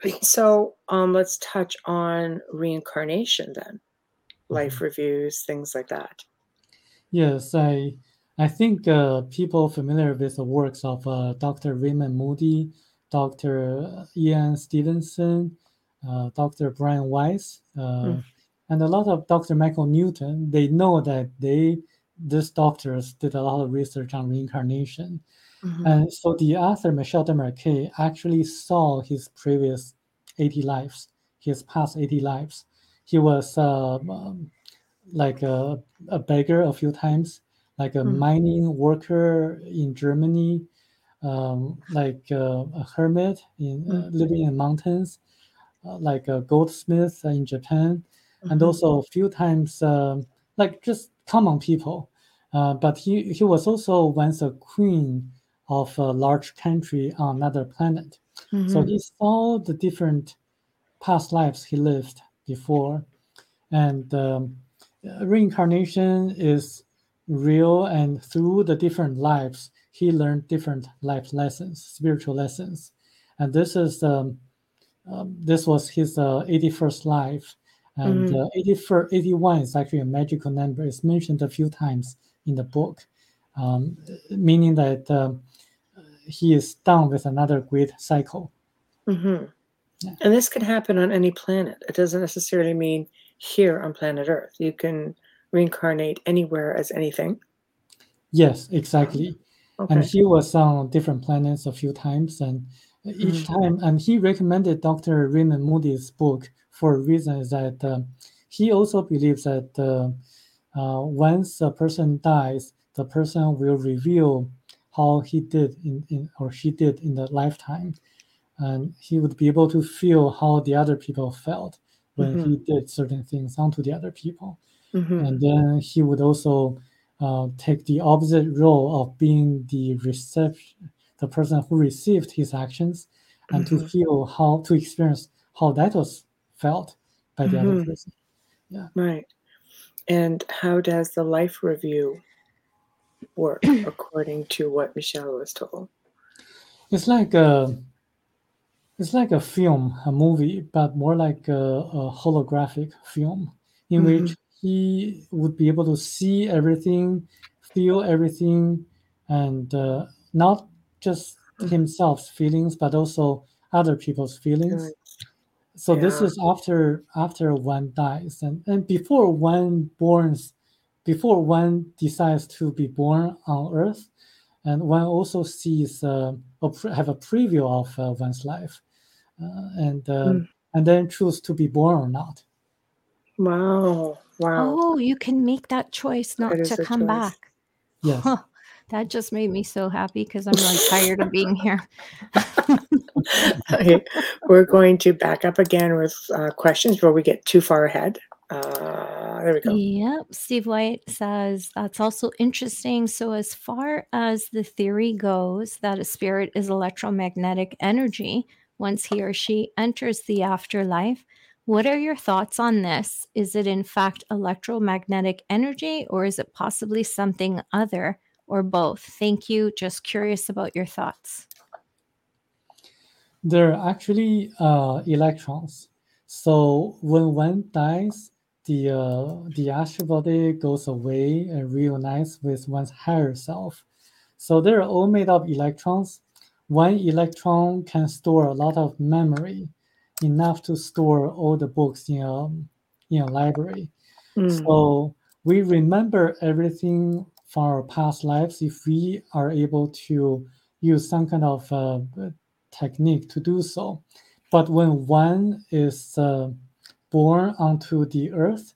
So um, let's touch on reincarnation then, life mm-hmm. reviews, things like that. Yes, I I think uh, people familiar with the works of uh, Dr. Raymond Moody, Dr. Ian Stevenson, uh, Dr. Brian Weiss, mm. and a lot of Dr. Michael Newton, they know that they these doctors did a lot of research on reincarnation. Mm-hmm. And so the author Michel Desmarquet actually saw his previous 80 lives, his past 80 lives. He was uh, um, like a, a beggar a few times like a mm. mining worker in Germany, um, like uh, a hermit in uh, hmm. living in mountains, uh, like a goldsmith in Japan, mm-hmm. and also a few times um, like just common people. Uh, but he, he was also once a queen of a large country on another planet. Mm-hmm. So he saw the different past lives he lived before. And um, reincarnation is real and through the different lives he learned different life lessons spiritual lessons and this is um, um this was his uh, 81st life and mm. uh, 81, 81 is actually a magical number it's mentioned a few times in the book um, meaning that um, he is done with another great cycle mm-hmm. yeah. and this can happen on any planet it doesn't necessarily mean here on planet earth you can reincarnate anywhere as anything? Yes, exactly. Okay. And he was on different planets a few times, and each mm-hmm. time, and he recommended Dr. Raymond Moody's book for a reason is that uh, he also believes that uh, uh, once a person dies, the person will reveal how he did in, in or she did in the lifetime, and he would be able to feel how the other people felt when mm-hmm. he did certain things onto the other people. Mm-hmm. And then he would also uh, take the opposite role of being the reception, the person who received his actions, and to mm-hmm. feel how to experience how that was felt by the other mm-hmm. person. Yeah. Right. And how does the life review work according to what Michel was told? It's like a, it's like a film, a movie, but more like a, a holographic film in mm-hmm. which he would be able to see everything, feel everything, and uh, not just himself's feelings, but also other people's feelings. So yeah. this is after after one dies, and, and before one borns, before one decides to be born on Earth, and one also sees uh, have a preview of uh, one's life, uh, and mm. and then choose to be born or not. Wow! Wow! Oh, you can make that choice not that to come choice. back. Yes. Huh. That just made me so happy because I'm really tired of being here. okay, we're going to back up again with uh, questions before we get too far ahead. Uh, there we go. Yep. Steve White says that's also interesting. So, as far as the theory goes that a spirit is electromagnetic energy, once he or she enters the afterlife, what are your thoughts on this? Is it in fact electromagnetic energy or is it possibly something other? or both? Thank you. Just curious about your thoughts. They're actually uh, electrons. So when one dies, the uh, the astral body goes away and reunites with one's higher self. So they're all made of electrons. One electron can store a lot of memory, enough to store all the books in a in a library. Mm. So we remember everything from our past lives if we are able to use some kind of uh, technique to do so. But when one is uh, born onto the earth,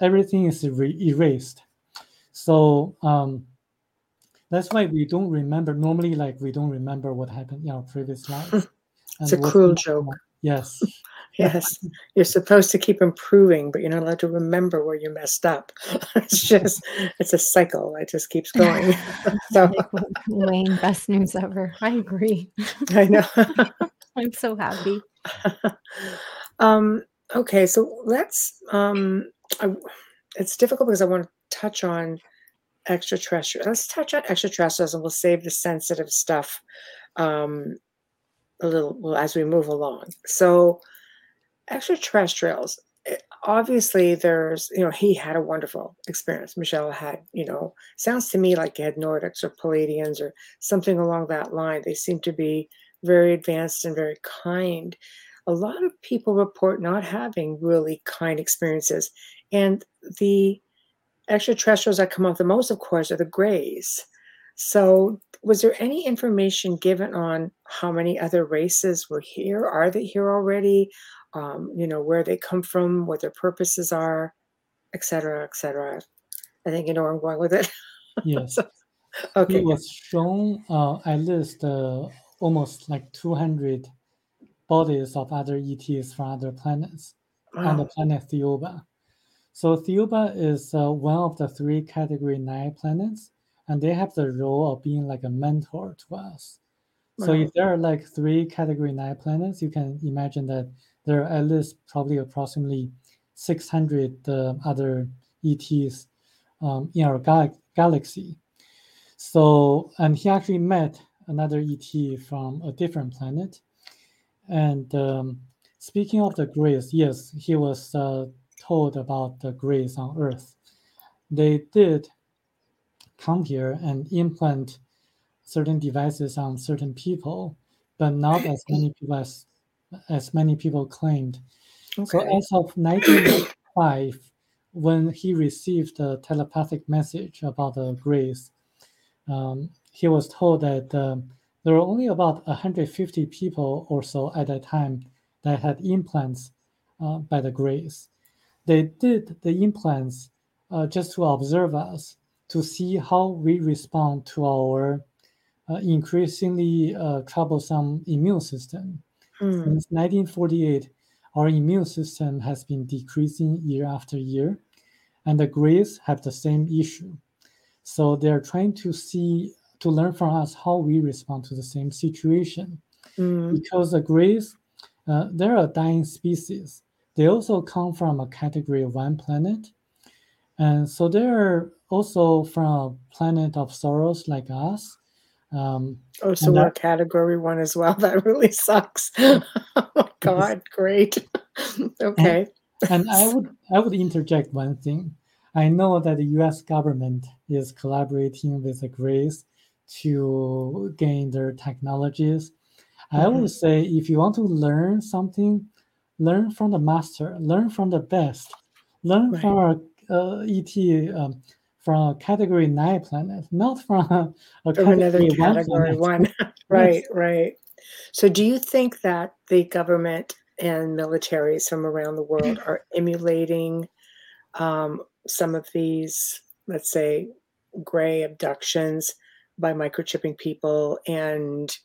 everything is re- erased. So um, that's why we don't remember. Normally, like we don't remember what happened in our previous life. it's a cruel joke. Yes. yes. You're supposed to keep improving, but you're not allowed to remember where you messed up. it's just, it's a cycle. It just keeps going. so, Wayne, best news ever. I agree. I know. I'm so happy. Um, okay, so let's. Um, I, it's difficult because I want to touch on extraterrestrials. Let's touch on extraterrestrials, and we'll save the sensitive stuff um, a little well, as we move along. So, extraterrestrials, eh, obviously, there's, you know, he had a wonderful experience. Michel had, you know, sounds to me like he had Nordics or Pleiadians or something along that line. They seem to be very advanced and very kind. A lot of people report not having really kind experiences. And the extraterrestrials that come up the most, of course, are the grays. So, was there any information given on how many other races were here? Are they here already? Um, you know, where they come from, what their purposes are, et cetera, et cetera. I think you know where I'm going with it. Yes. so, okay. It was shown uh, at least uh, almost like 200 bodies of other ETs from other planets wow. on the planet Thiaoouba. So Thiaoouba is uh, one of the three Category 9 planets and they have the role of being like a mentor to us. So if there are like three category nine planets, you can imagine that there are at least probably approximately 600 uh, other ETs um, in our gal- galaxy. So, and he actually met another ET from a different planet. And um, speaking of the grays, yes, he was uh, told about the grays on Earth. They did come here and implant certain devices on certain people, but not as many people as as many people claimed. Okay. So as of 1995, when he received a telepathic message about the grays, um, he was told that um, there were only about 150 people or so at that time that had implants uh, by the grays. They did the implants uh, just to observe us to see how we respond to our uh, increasingly uh, troublesome immune system. Mm. Since 1948, our immune system has been decreasing year after year, and the Greys have the same issue. So they're trying to see to learn from us how we respond to the same situation. Mm. Because the Greys, uh, they're a dying species. They also come from a category one planet. And so they're also from a planet of sorrows like us. Um, oh, so we're that, category one as well. That really sucks. oh my God, great. okay. And, and I would I would interject one thing. I know that the U.S. government is collaborating with the Greys to gain their technologies. Mm-hmm. I would say if you want to learn something, learn from the master, learn from the best, learn right. from our uh, ET um, from a category nine planet, not from a, a category, category one. one. right, right. So, do you think that the government and militaries from around the world are emulating um, some of these, let's say, gray abductions by microchipping people and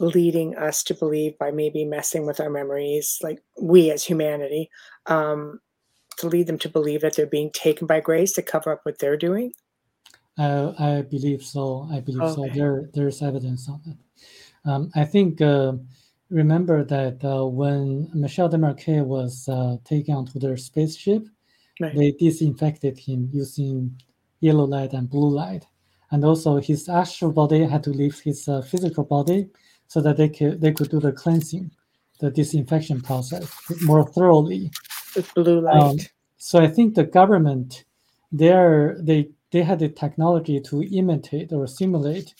leading us to believe by maybe messing with our memories, like we as humanity, um, to lead them to believe that they're being taken by grays to cover up what they're doing? Uh, I believe so. I believe okay. so. There, there's evidence on that. Um, I think. Uh, remember that uh, when Michel Desmarquet was uh, taken onto their spaceship, right. they disinfected him using yellow light and blue light and also his astral body had to leave his uh, physical body so that they could they could do the cleansing, the disinfection process more thoroughly. With blue light. Um, so I think the government, there they they had the technology to imitate or simulate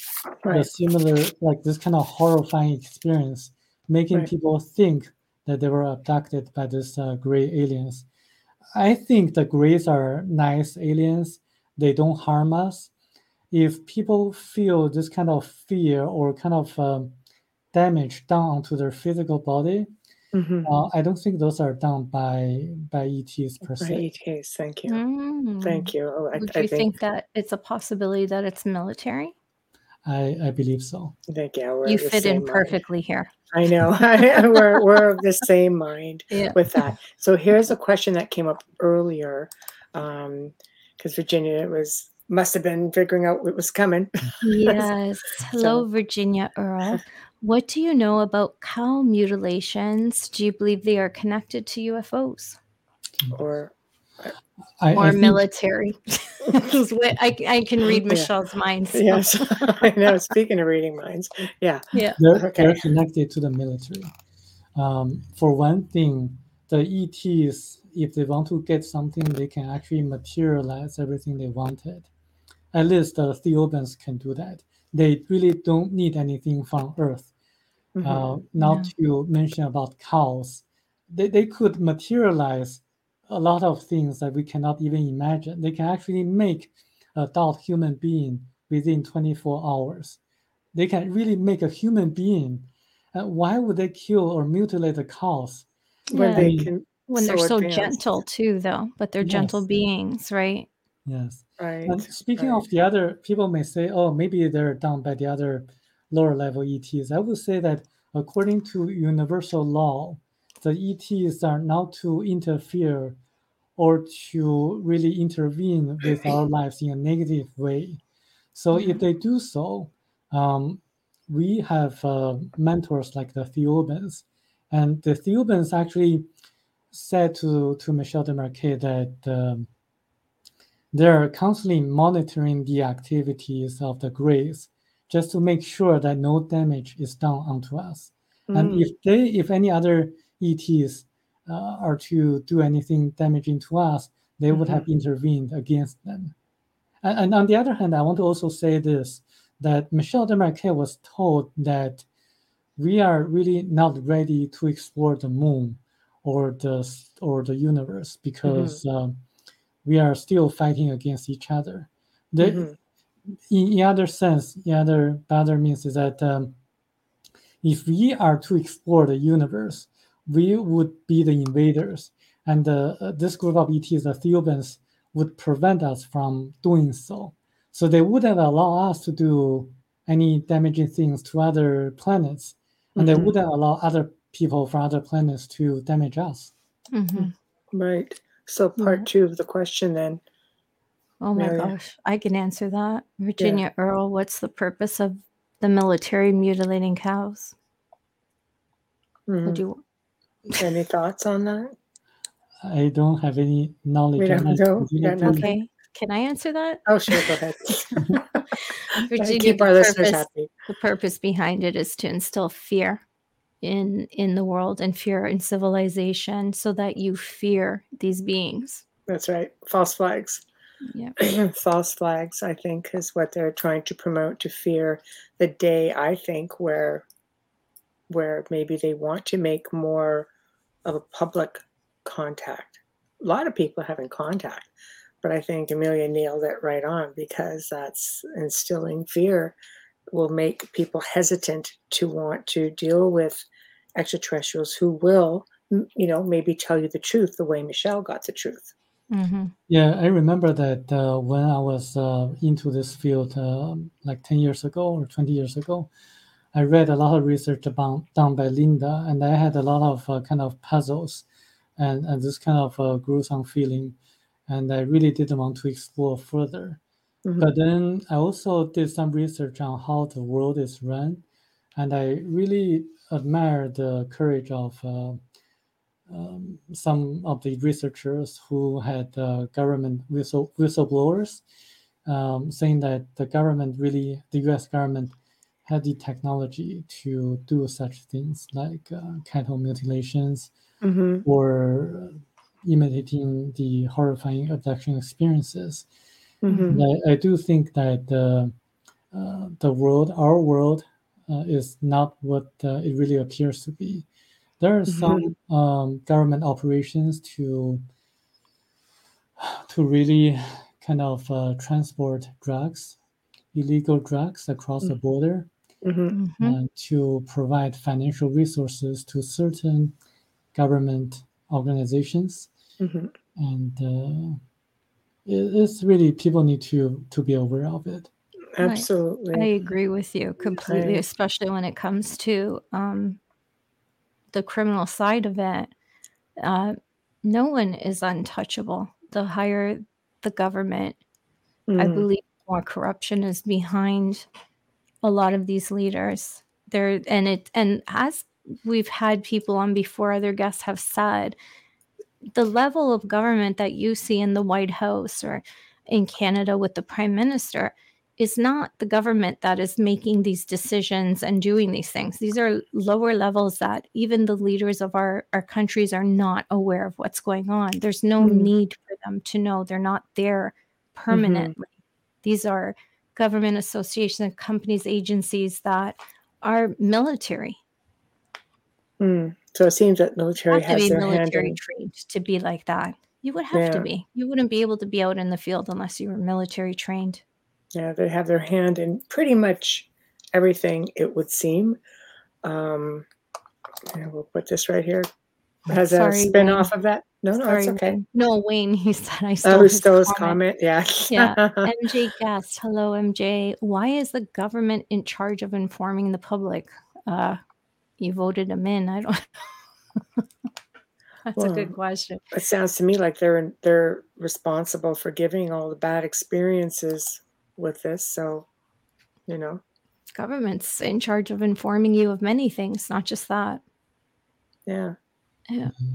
right. the similar like this kind of horrifying experience, making right. people think that they were abducted by this uh, gray aliens. I think the grays are nice aliens. They don't harm us if people feel this kind of fear or kind of um, damage done onto their physical body, mm-hmm. uh, I don't think those are done by by ETs per by se. ETs, thank you, mm. thank you. Oh, I, Would I you think, think, that it's a possibility that it's military? I, I believe so. I think yeah, you fit in mind. perfectly here. I know we're we're of the same mind yeah. with that. So here's a question that came up earlier, because um, Virginia was must have been figuring out what was coming. Yes. Hello, so. Virginia Earl. What do you know about cow mutilations? Do you believe they are connected to UFOs? Or I, or I military. I, I can read Michelle's yeah. minds. So. Yes, I know. Speaking of reading minds, yeah, yeah, they're, okay. they're connected to the military. Um, for one thing, the ETs, if they want to get something, they can actually materialize everything they wanted. At least the Theobans can do that. They really don't need anything from Earth. Mm-hmm. Uh, not yeah. to mention about cows, they, they could materialize a lot of things that we cannot even imagine. They can actually make a adult human being within 24 hours. They can really make a human being. Uh, why would they kill or mutilate the cows when they can? When they're so gentle too, though, but they're yes. gentle beings, right? Yes. Right. And speaking right. of the other, people may say, oh, maybe they're done by the other lower level ETs. I would say that according to universal law, the ETs are not to interfere or to really intervene with our lives in a negative way. So mm-hmm. if they do so, um, we have uh, mentors like the Theobans, and the Theobans actually said to to Michel Desmarquet that um, they're constantly monitoring the activities of the Greys just to make sure that no damage is done onto us. Mm. And if they, if any other ETs uh, are to do anything damaging to us, they mm-hmm. would have mm-hmm. intervened against them. And, and, on the other hand, I want to also say this: that Michel Desmarquet was told that we are really not ready to explore the moon or the or the universe because. Mm-hmm. Um, we are still fighting against each other. The, mm-hmm. in, in other sense, in other other means is that um, if we are to explore the universe, we would be the invaders, and uh, this group of ETs, the Theobans, would prevent us from doing so. So they wouldn't allow us to do any damaging things to other planets, and mm-hmm. they wouldn't allow other people from other planets to damage us. Mm-hmm. Right. So part Yeah. two of the question then. Oh my Marian. gosh, I can answer that. Virginia Earl, what's the purpose of the military mutilating cows? Mhm. Would you Any thoughts on that? I don't have any knowledge. We don't that. know. Virginia, Yeah, okay? Can I answer that? Oh, sure. Go ahead. Virginia, Keep the our listeners purpose- happy. the purpose behind it is to instill fear in in the world and fear in civilization so that you fear these beings That's right. False flags. yeah False flags, I think, is what they're trying to promote to fear the day, I think, where where maybe they want to make more of a public contact. A lot of people having contact, but I think Amelia nailed it right on because that's instilling fear will make people hesitant to want to deal with extraterrestrials who will, you know, maybe tell you the truth the way Michel got the truth. hmm Yeah, I remember that uh, when I was uh, into this field, uh, like 10 years ago or 20 years ago, I read a lot of research about, done by Linda, and I had a lot of uh, kind of puzzles and, and this kind of uh, gruesome feeling. And I really didn't want to explore further. Mhm. But then I also did some research on how the world is run, and I really admire the courage of uh, um, some of the researchers who had uh, government whistle, whistleblowers um, saying that the government really, the US government, had the technology to do such things like uh, cattle mutilations Mhm. or imitating the horrifying abduction experiences. Mhm. I, I do think that uh, uh, the world, our world, uh, is not what uh, it really appears to be. There are some um, government operations to to really kind of uh, transport drugs, illegal drugs across the border, Mhm. hmm and to provide financial resources to certain government organizations. Mhm. And uh, it, it's really people need to to be aware of it. I Absolutely. agree with you completely, I- especially when it comes to um, the criminal side of it. Uh, no one is untouchable. The higher the government, I Mm. believe more corruption is behind a lot of these leaders. There and it and as we've had people on before, other guests have said, the level of government that you see in the White House or in Canada with the Prime Minister is not the government that is making these decisions and doing these things. These are lower levels that even the leaders of our, our countries are not aware of what's going on. There's no Mm. need for them to know. They're not there permanently. These are government associations, companies, agencies that are military. Mm. So it seems that You military have to has be their hand military in. trained to be like that. You would have to be. You wouldn't be able to be out in the field unless you were military trained. Yeah, they have their hand in pretty much everything. It would seem. Um, we'll put this right here. Has Sorry, a spin Wayne. off of that? No, no, Sorry, it's okay. Wayne. No, Wayne, he said I stole Oh, his still his comment. comment. Yeah. Yeah. MJ guest. Hello, MJ. Why is the government in charge of informing the public? Uh, you voted him in. I don't. That's a good question. it sounds to me like they're they're responsible for giving all the bad experiences with this. So, you know, Government's in charge of informing you of many things, not just that. yeah.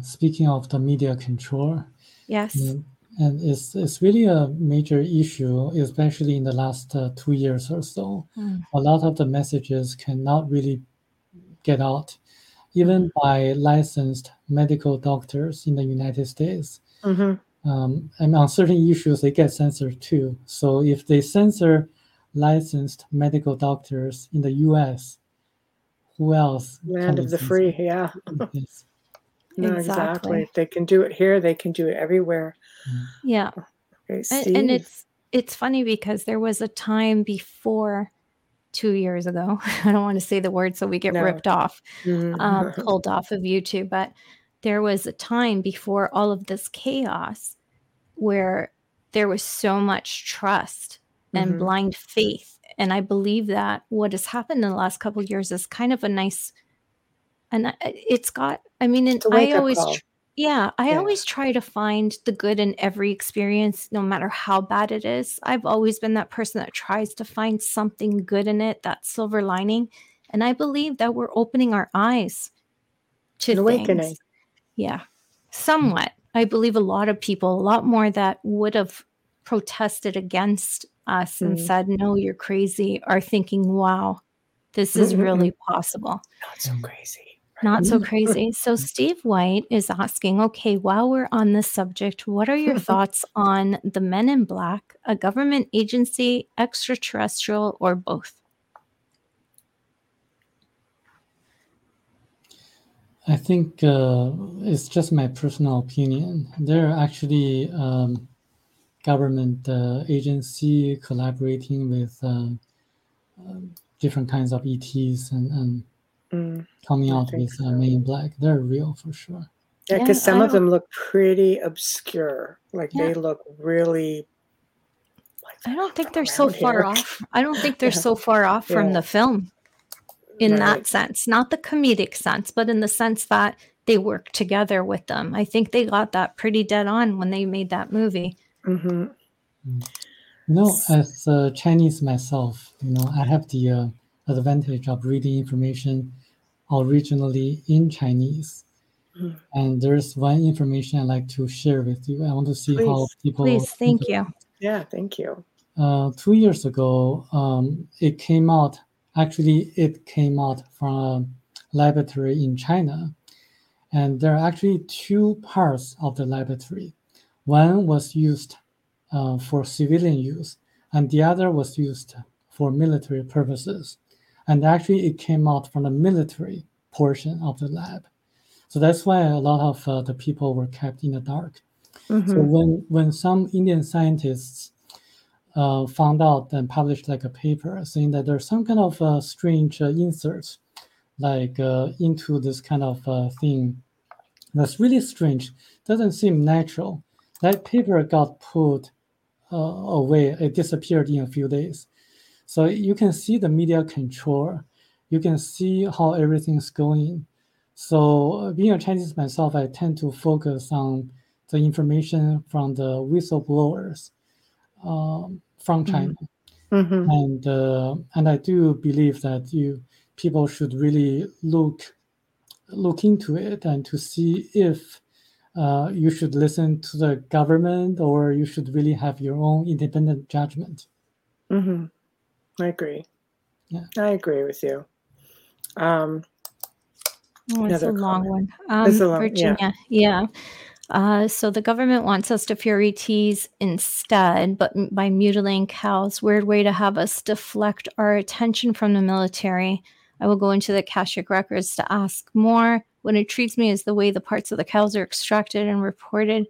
Speaking of the media control, Yes. Mm, and it's it's really a major issue, especially in the last uh, two years or so. Mm. A lot of the messages cannot really get out, even by licensed medical doctors in the United States. hmm Um, and on certain issues, they get censored too. So if they censor licensed medical doctors in the U.S., who else? can Land of the censor? free. Yeah. Yes. No, Exactly. exactly. If they can do it here, they can do it everywhere. Yeah. Okay, and, and it's it's funny because there was a time before two years ago i don't want to say the word so we get No. ripped off Mhm. um, pulled off of youtube but there was a time before all of this chaos where there was so much trust and Mhm. blind faith. And i believe that what has happened in the last couple of years is kind of a nice and it's got i mean and i always yeah i yeah. always try to find the good in every experience no matter how bad it is. I've always been that person that tries to find something good in it that silver lining. And i believe that we're opening our eyes to An awakening. Yeah somewhat i believe a lot of people a lot more that would have protested against us mm. and said no you're crazy are thinking wow this is really possible not so crazy not so crazy. So, Steve White is asking okay, while we're on this subject, what are your thoughts on the Men in Black, a government agency, extraterrestrial, or both? I think uh, it's just my personal opinion. There are actually um, government uh, agency collaborating with uh, uh different kinds of ETs and, and Mm, coming out with uh, so. uh, Men Black. They're real for sure. Yeah, because yeah, some of them look pretty obscure. Like yeah. they look really. Like I don't think they're so here. far off. I don't think they're yeah. so far off from the film in right. that sense. Not the comedic sense, but in the sense that they work together with them. I think they got that pretty dead on when they made that movie. Mm-hmm. Mm. You know, as uh, Chinese myself, you know, I have the uh, advantage of reading information originally in Chinese. Mm. And there's one information I'd like to share with you. I want to see please, how people. Please, thank you. Yeah, thank you. Uh, two years ago, um, it came out. Actually, it came out from a laboratory in China, and there are actually two parts of the laboratory. One was used uh, for civilian use, and the other was used for military purposes and actually it came out from the military portion of the lab. So that's why a lot of uh, the people were kept in the dark. Mm-hmm. So when when some Indian scientists uh, found out and published like a paper saying that there's some kind of uh, strange uh, inserts like uh, into this kind of uh, thing that's really strange, doesn't seem natural. That paper got put away. It disappeared in a few days. So you can see the media control. You can see how everything's going. So uh, being a Chinese myself, I tend to focus on the information from the whistleblowers um, from mm-hmm. China, mm-hmm. and uh, and I do believe that you people should really look look into it and to see if uh, you should listen to the government or you should really have your own independent judgment. Mm-hmm. I agree. Yeah. I agree with you. Um, oh, it's a long one. Um, a long, Virginia, yeah. yeah. Uh, so the government wants us to fear ETs instead, but by mutilating cows, weird way to have us deflect our attention from the military. I will go into the Akashic records to ask more. What intrigues me is the way the parts of the cows are extracted and reported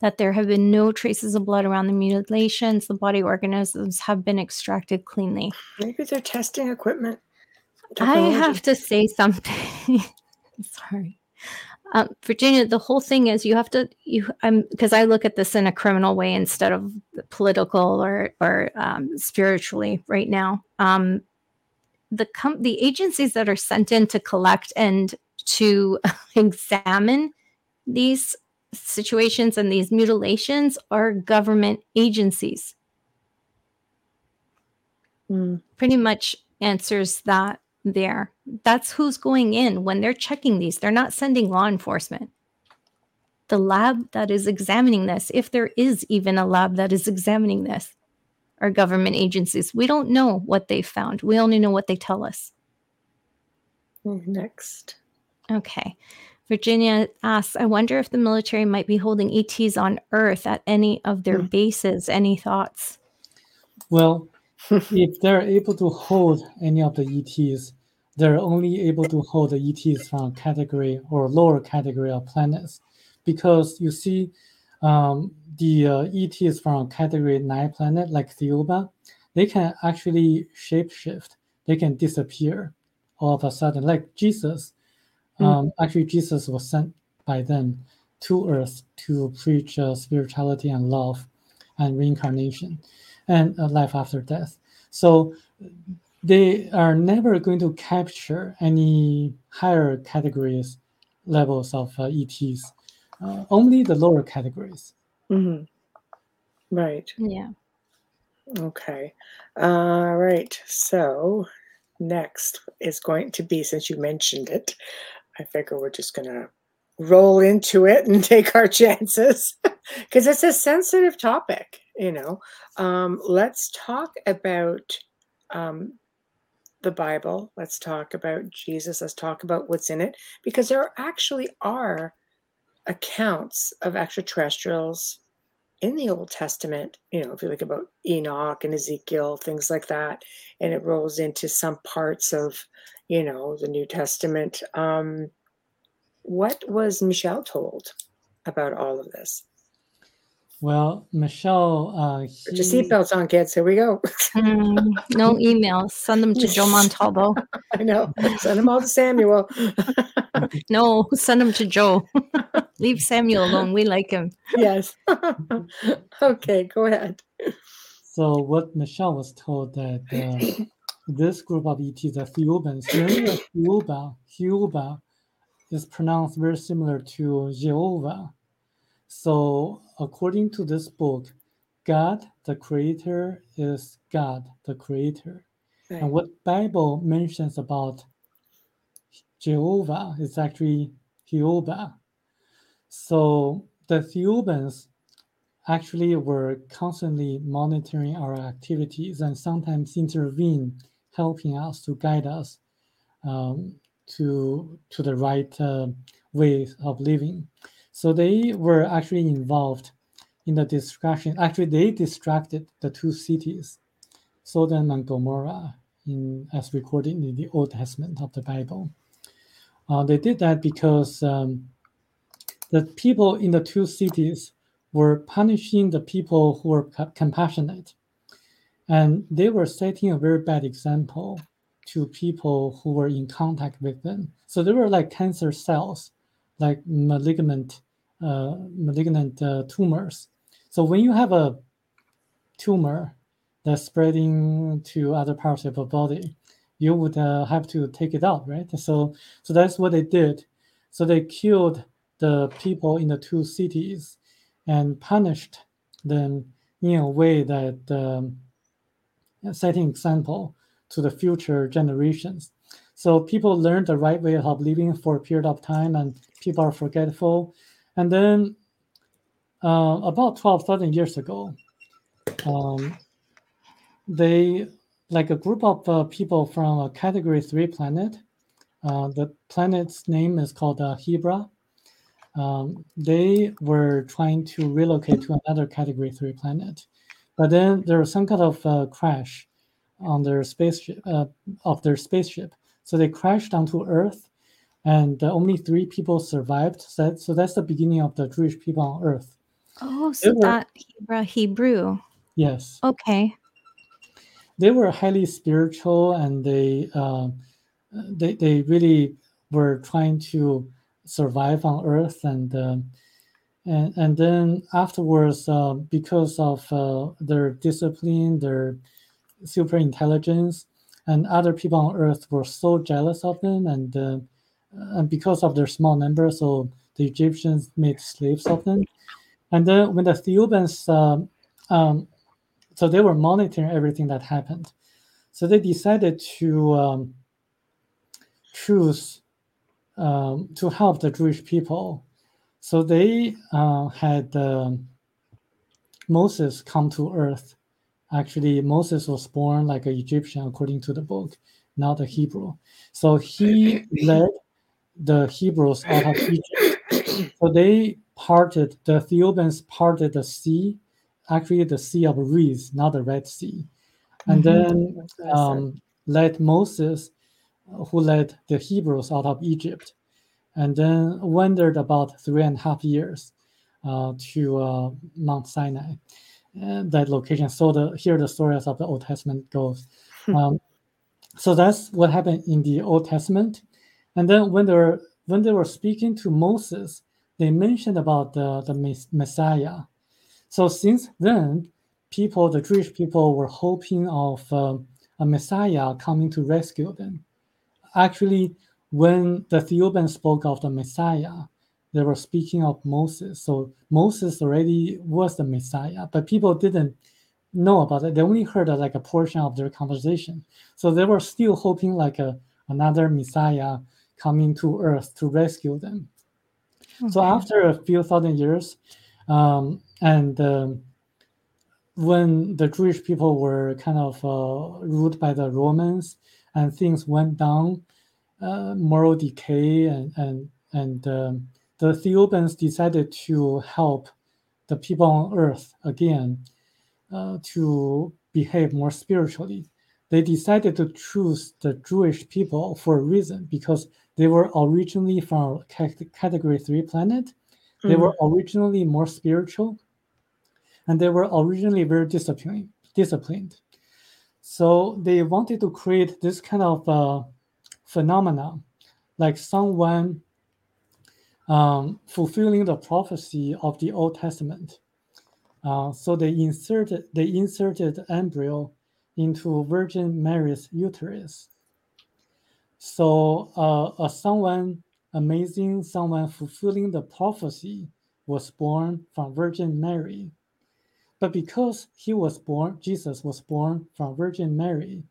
that there have been no traces of blood around the mutilations. The body organisms have been extracted cleanly. Maybe they're testing equipment. Technology. I have to say something. Sorry. Um, Virginia, the whole thing is you have to you I'm because I look at this in a criminal way instead of political or or um, spiritually right now. Um, the com- the agencies that are sent in to collect and to examine these situations and these mutilations are government agencies. Mm. Pretty much answers that there. That's who's going in when they're checking these. They're not sending law enforcement. The lab that is examining this, if there is even a lab that is examining this, are government agencies. We don't know what they found. We only know what they tell us. Next. Okay. Virginia asks, I wonder if the military might be holding ETs on Earth at any of their mm. bases. Any thoughts? Well, if they're able to hold any of the ETs, they're only able to hold the ETs from category or lower category of planets. Because you see, um, the uh, ETs from category 9 planet, like Thiaoouba, they can actually shapeshift. They can disappear all of a sudden, like Jesus Mm. Um, actually, Jesus was sent by them to earth to preach uh, spirituality and love and reincarnation and life after death. So they are never going to capture any higher categories levels of uh, ETs, uh, only the lower categories. Mm-hmm. Right. Yeah. Okay. All right. So next is going to be, since you mentioned it, I figure we're just going to roll into it and take our chances because it's a sensitive topic, you know. Um, let's talk about um, the Bible. Let's talk about Jesus. Let's talk about what's in it because there actually are accounts of extraterrestrials in the Old Testament, you know, if you think about Enoch and Ezekiel, things like that, and it rolls into some parts of, you know, the New Testament. Um, what was Michel told about all of this? Well, Michelle, uh, Put your seatbelts on, kids. Here we go. Mm, no emails. Send them to Joe Montalvo. I know. Send them all to Samuel. no, send them to Joe. Leave Samuel alone. We like him. Yes. okay, go ahead. So what Michel was told that uh, this group of ETs, the Thiaooubans, remember Thiaoouba, Thiaoouba is pronounced very similar to Jehovah. So according to this book, God, the creator, is God, the creator. Right. And what Bible mentions about Jehovah is actually Jehovah. So the Thiaooubans actually were constantly monitoring our activities and sometimes intervene, helping us to guide us um, to to the right uh, way of living. So they were actually involved in the destruction. Actually, they distracted the two cities, Sodom and Gomorrah, in, as recorded in the Old Testament of the Bible. Uh, they did that because um, the people in the two cities were punishing the people who were compassionate. And they were setting a very bad example to people who were in contact with them. So they were like cancer cells, like malignant malignant uh, tumors. So when you have a tumor that's spreading to other parts of your body, you would uh, have to take it out, right? So, so that's what they did. So they killed the people in the two cities and punished them in a way that um, setting example to the future generations. So people learn the right way of living for a period of time, and people are forgetful. And then uh, about 12,000 years ago, um, they, like a group of uh, people from a category three planet, uh, the planet's name is called uh, Hebra. Um, they were trying to relocate to another category three planet. But then there was some kind of uh, crash on their spaceship, uh, of their spaceship. So they crashed onto Earth and uh, only three people survived. So, so that's the beginning of the Jewish people on Earth. Oh, so were, that Hebrew, Hebrew. Yes. Okay. They were highly spiritual, and they uh, they they really were trying to survive on Earth, and uh, and and then afterwards, uh, because of uh, their discipline, their super intelligence, and other people on Earth were so jealous of them, and uh, and because of their small number, so the Egyptians made slaves of them. And then when the Thiaooubans, um, um, so they were monitoring everything that happened. So they decided to um, choose um, to help the Jewish people. So they uh, had um, Moses come to earth. Actually, Moses was born like an Egyptian according to the book, not a Hebrew. So he led the Hebrews out of Egypt. So they parted, the Thiaooubans parted the sea, actually the Sea of Reeds, not the Red Sea. And mm-hmm. then um, led Moses, who led the Hebrews out of Egypt, and then wandered about three and a half years uh, to uh, Mount Sinai, and that location. So the here the stories of the Old Testament goes. Hmm. Um, so that's what happened in the Old Testament. And then when they were when they were speaking to Moses, they mentioned about the, the Messiah. So since then, people, the Jewish people, were hoping of uh, a Messiah coming to rescue them. Actually, when the Thiaooubans spoke of the Messiah, they were speaking of Moses. So Moses already was the Messiah, but people didn't know about it. They only heard like a portion of their conversation. So they were still hoping like a another Messiah coming to earth to rescue them. Okay. So after a few thousand years, um, and um, when the Jewish people were kind of uh, ruled by the Romans and things went down, uh, moral decay, and and and um, the Thiaooubans decided to help the people on earth again uh, to behave more spiritually. They decided to choose the Jewish people for a reason because they were originally from category three planet. They mm-hmm. were originally more spiritual, and they were originally very disciplined. Disciplined. So they wanted to create this kind of uh, phenomena, like someone um, fulfilling the prophecy of the Old Testament. Uh, so they inserted they inserted embryo into Virgin Mary's uterus. So uh, a someone amazing, someone fulfilling the prophecy was born from Virgin Mary. But because he was born, Jesus was born from Virgin Mary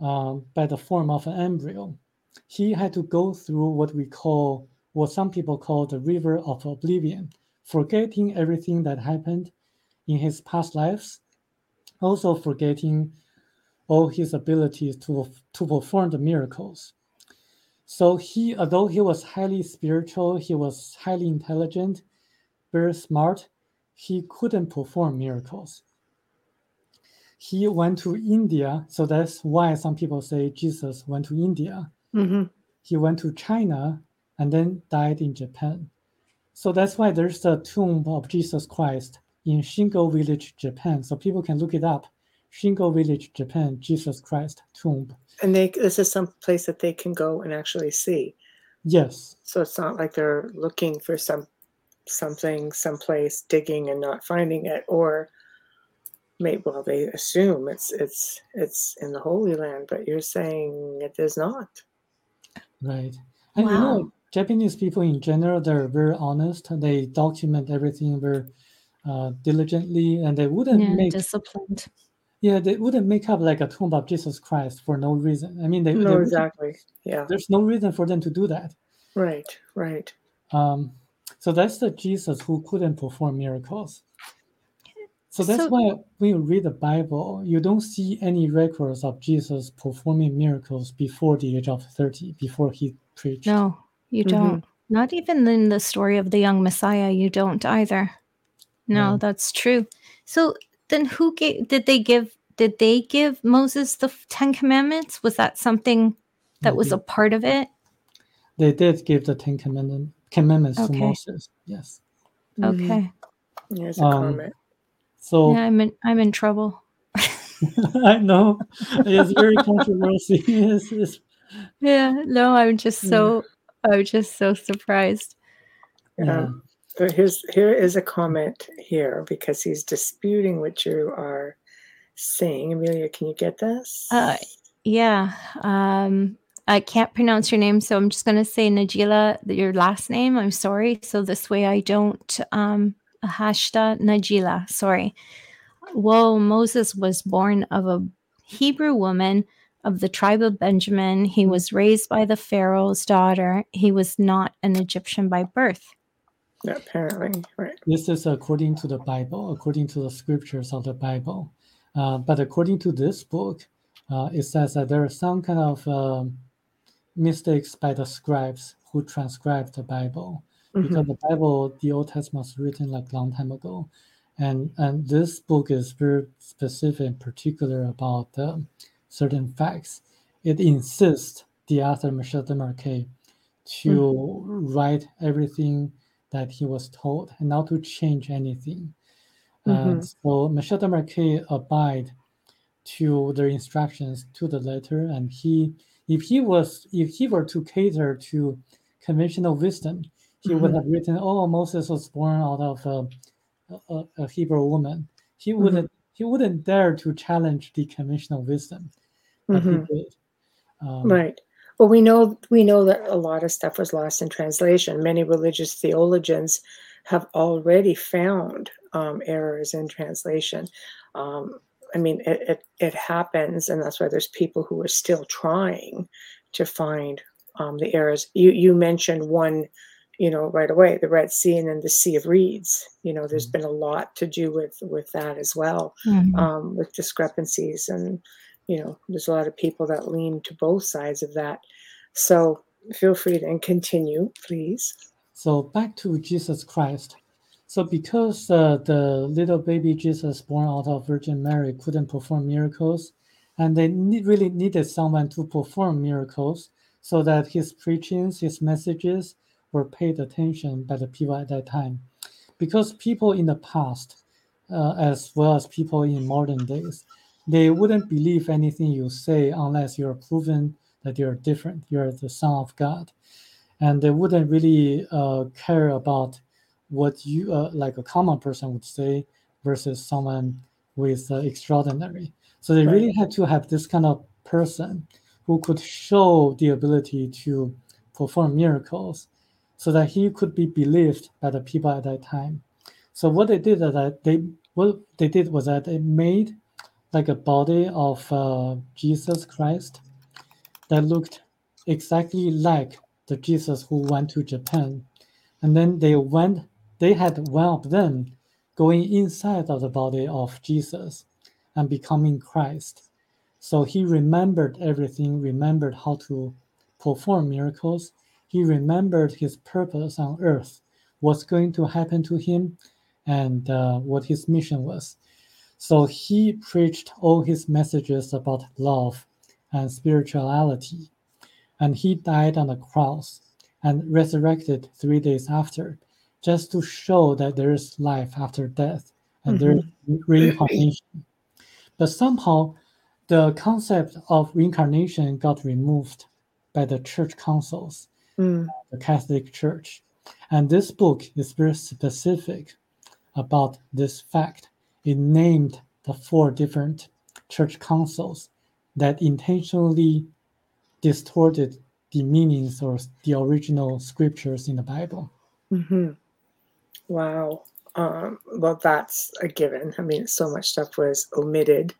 um, by the form of an embryo, he had to go through what we call, what some people call the river of oblivion, forgetting everything that happened in his past lives, also forgetting all his abilities to, to perform the miracles. So he, although he was highly spiritual, he was highly intelligent, very smart, he couldn't perform miracles. He went to India, so that's why some people say Jesus went to India. Mm-hmm. He went to China and then died in Japan. So that's why there's the tomb of Jesus Christ in Shingo Village, Japan. So people can look it up. Shingo Village, Japan, Jesus Christ tomb. And they this is some place that they can go and actually see. Yes. So it's not like they're looking for some something someplace digging and not finding it or maybe well they assume it's it's it's in the holy land but you're saying it is not right and wow. you know japanese people in general they're very honest they document everything very uh, diligently and they wouldn't yeah, make disciplined yeah, they wouldn't make up like a tomb of Jesus Christ for no reason. I mean, they, no, they exactly. Yeah, there's no reason for them to do that. Right, right. Um, so that's the Jesus who couldn't perform miracles. So that's so, why when you read the Bible, you don't see any records of Jesus performing miracles before the age of 30, before he preached. No, you mm-hmm. don't. Mm-hmm. Not even in the story of the young Messiah, you don't either. No, that's true. So then who gave did they give did they give Moses the 10 commandments? Was that something that was a part of it? They did give the 10 commandment, commandments okay. to Moses. Yes. Okay. Here's a um, comment. So yeah, I'm in I'm in trouble. I know. It's very controversial. It's, it's, yeah, no, I'm just so yeah. I'm just so surprised. Yeah. So here's here is a comment here because he's disputing what you are saying. Amelia, can you get this? Uh, yeah. Um, I can't pronounce your name, so I'm just going to say Najila, your last name. I'm sorry. So this way I don't um, hashta Najila. Sorry. Well, Moses was born of a Hebrew woman of the tribe of Benjamin. He was raised by the Pharaoh's daughter. He was not an Egyptian by birth. Apparently, right. This is according to the Bible, according to the scriptures of the Bible. Uh, but according to this book, uh, it says that there are some kind of um, mistakes by the scribes who transcribed the Bible. Mm-hmm. Because the Bible, the Old Testament was written like long time ago. And, and this book is very specific and particular about um, certain facts. It insists the author Michel Desmarquet to mm-hmm. write everything that he was told and not to change anything. Mm-hmm. So Michel Desmarquet abide to the instructions to the letter, and he, if he was, if he were to cater to conventional wisdom, he mm-hmm. would have written, "Oh, Moses was born out of a, a, a Hebrew woman." He mm-hmm. wouldn't, mm-hmm. he wouldn't dare to challenge the conventional wisdom. mm-hmm. he did. Um, right. Well, we know we know that a lot of stuff was lost in translation. Many religious theologians have already found um, errors in translation. Um, I mean, it, it, it happens, and that's why there's people who are still trying to find um, the errors. You you mentioned one, you know, right away, the Red Sea and then the Sea of Reeds. You know, there's mm-hmm. been a lot to do with with that as well, mm-hmm. um, with discrepancies, and you know, there's a lot of people that lean to both sides of that. So feel free to continue, please. So back to Jesus Christ. So because uh, the little baby Jesus born out of Virgin Mary couldn't perform miracles, and they need, really needed someone to perform miracles so that his preachings, his messages were paid attention by the people at that time. Because people in the past, uh, as well as people in modern days, they wouldn't believe anything you say unless you're proven that you're different, you're the Son of God. And they wouldn't really uh, care about what you uh, like a common person would say versus someone with uh, extraordinary. So they right. really had to have this kind of person who could show the ability to perform miracles so that he could be believed by the people at that time. So what they did that they what they did was that they made like a body of uh, Jesus Christ that looked exactly like the Jesus who went to Japan. And then they went they had one of them going inside of the body of Jesus and becoming Christ. So he remembered everything, remembered how to perform miracles. He remembered his purpose on earth, what's going to happen to him, and uh, what his mission was. So he preached all his messages about love and spirituality. And he died on the cross and resurrected three days after just to show that there is life after death and mm-hmm. there's reincarnation. But somehow the concept of reincarnation got removed by the church councils, mm. the Catholic Church. And this book is very specific about this fact. It named the four different church councils that intentionally distorted the meanings or the original scriptures in the Bible. Mm-hmm. Wow. Um, well, that's a given. I mean, so much stuff was omitted,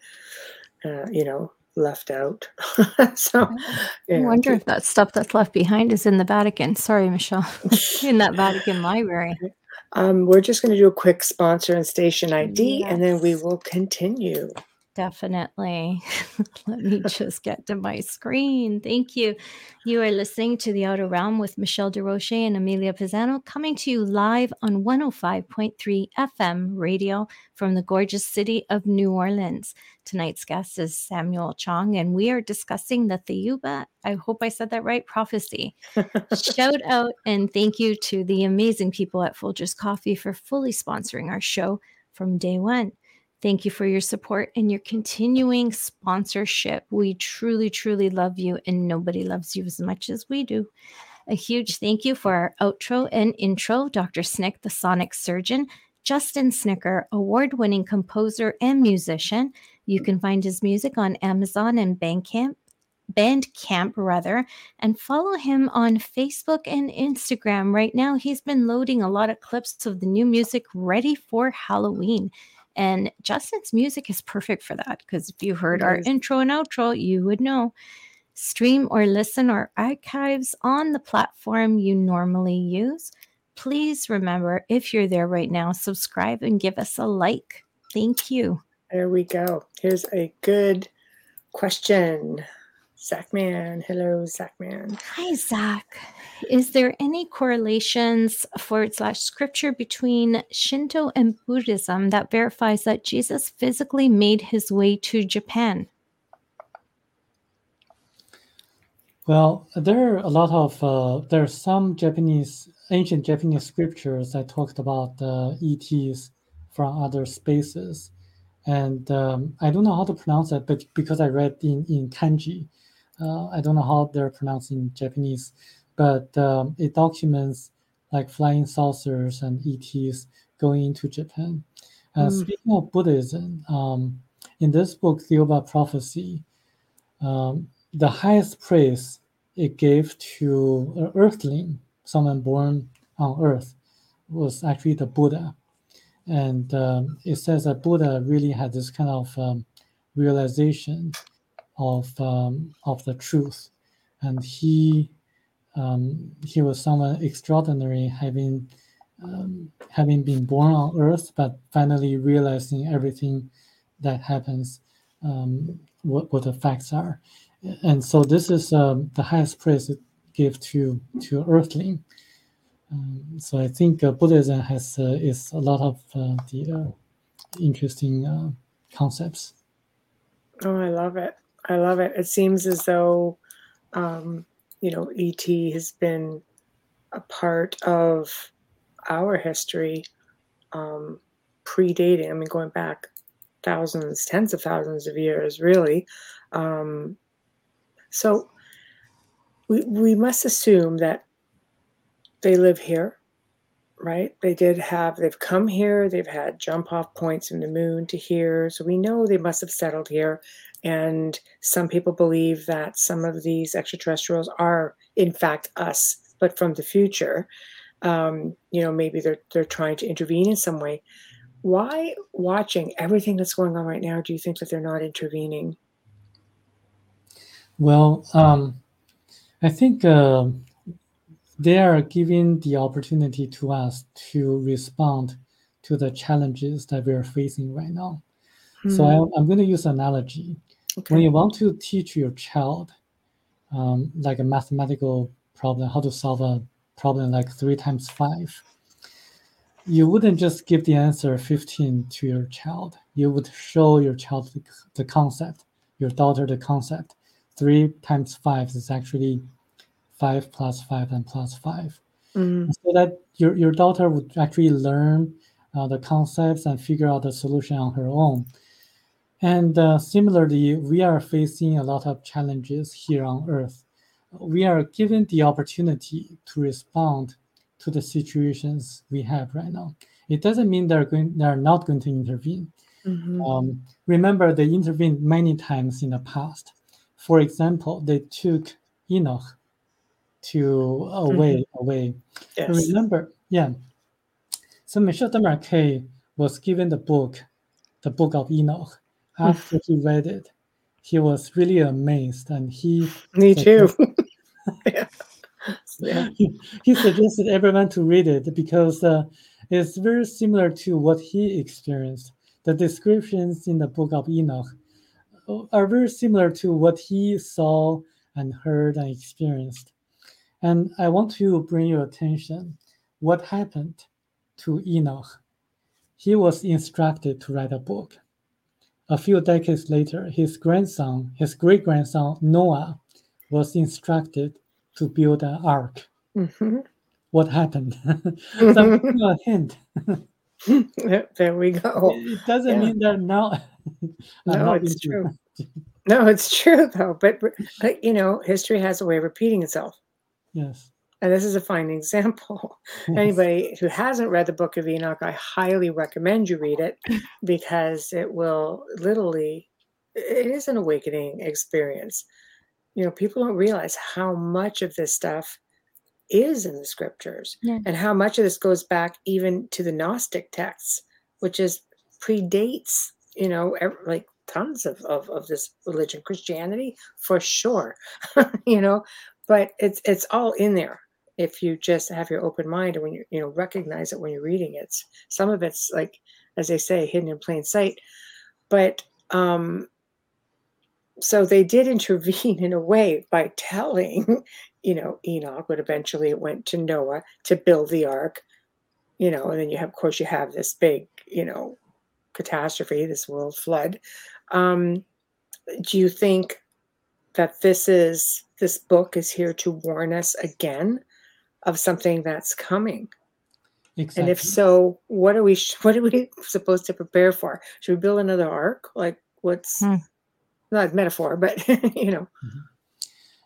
uh, you know, left out. so, I wonder if that stuff that's left behind is in the Vatican. Sorry, Michelle, in that Vatican library. Um, we're just going to do a quick sponsor and station ID, yes. and then we will continue. Definitely. Let me just get to my screen. Thank you. You are listening to The Outer Realm with Michelle DeRoche and Amelia Pisano coming to you live on 105.3 FM radio from the gorgeous city of New Orleans. Tonight's guest is Samuel Chong, and we are discussing the Thiaoouba, I hope I said that right, prophecy. Shout out and thank you to the amazing people at Folgers Coffee for fully sponsoring our show from day one. Thank you for your support and your continuing sponsorship. We truly, truly love you, and nobody loves you as much as we do. A huge thank you for our outro and intro, Dr. Snick, the sonic surgeon, Justin Snicker, award winning composer and musician. You can find his music on Amazon and Bandcamp. Bandcamp rather, and follow him on Facebook and Instagram. Right now, he's been loading a lot of clips of the new music ready for Halloween. And Justin's music is perfect for that because if you heard our intro and outro, you would know. Stream or listen or archives on the platform you normally use. Please remember if you're there right now, subscribe and give us a like. Thank you. There we go. Here's a good question. Zachman. Hello, Zachman. Hi, Zach. Is there any correlations forward slash scripture between Shinto and Buddhism that verifies that Jesus physically made his way to Japan? Well, there are a lot of uh, there are some Japanese ancient Japanese scriptures that talked about uh, ETs from other spaces, and um, I don't know how to pronounce it, but because I read in in kanji, uh, I don't know how they're pronounced in Japanese, but um, it documents like flying saucers and ETs going into Japan. Uh, mm. Speaking of Buddhism, um, in this book, Thiaoouba Prophecy, um, the highest praise it gave to an earthling, someone born on earth, was actually the Buddha. And um, it says that Buddha really had this kind of um, realization of um, of the truth, and he um, he was someone extraordinary, having um, having been born on earth, but finally realizing everything that happens, what, what the facts are. And so this is the highest praise it gives to to earthling. Um, so I think uh, Buddhism has uh, is a lot of uh, the uh, interesting uh, concepts. Oh, I love it! I love it. It seems as though um, you know ET has been a part of our history, um, predating. I mean, going back thousands, tens of thousands of years, really. Um, so we we must assume that they live here, right? They did have they've come here. They've had jump off points from the moon to here, so we know they must have settled here. And some people believe that some of these extraterrestrials are, in fact, us, but from the future. Um, you know, maybe they're they're trying to intervene in some way. Why, watching everything that's going on right now, do you think that they're not intervening? Well, um, I think uh, they are giving the opportunity to us to respond to the challenges that we are facing right now. Hmm. So I, am going to use analogy. Okay. When you want to teach your child, um, like a mathematical problem, how to solve a problem like three times five, you wouldn't just give the answer 15 to your child. You would show your child the, the concept, your daughter the concept. Three times five is actually five plus five and plus five. Mm. So that your, your daughter would actually learn uh, the concepts and figure out the solution on her own. And uh, similarly, we are facing a lot of challenges here on Earth. We are given the opportunity to respond to the situations we have right now. It doesn't mean they're going they're not going to intervene. Mm-hmm. Um, remember, they intervened many times in the past. For example, they took Enoch to away mm-hmm. away. Yes. Remember, yeah. So Michel Desmarquet was given the book, the book of Enoch. After he read it, he was really amazed, and he. Me too. yeah yeah. he, he, suggested everyone to read it because uh, it's very similar to what he experienced. The descriptions in the book of Enoch uh, are very similar to what he saw and heard and experienced. And I want to bring your attention what happened to Enoch. He was instructed to write a book. A few decades later, his grandson, his great grandson Noah, was instructed to build an ark. Mm-hmm. What happened? so a hint. there we go. It doesn't yeah. mean that now. no, it's true. no, it's true though. But, but you know, history has a way of repeating itself. Yes. And this is a fine example. Yes. Anybody who hasn't read the Book of Enoch, I highly recommend you read it because it will literally. It is an awakening experience you know people don't realize how much of this stuff is in the scriptures yeah. and how much of this goes back even to the gnostic texts which is predates you know like tons of, of, of this religion christianity for sure you know but it's it's all in there if you just have your open mind and when you you know recognize it when you're reading it some of it's like as they say hidden in plain sight but um so they did intervene in a way by telling, you know, Enoch, but eventually it went to Noah to build the ark, you know, and then you have, of course, you have this big, you know, catastrophe, this world flood. Um, do you think that this is this book is here to warn us again of something that's coming? Exactly. And if so, what are we what are we supposed to prepare for? Should we build another ark? Like what's hmm not metaphor, but you know. Mm-hmm.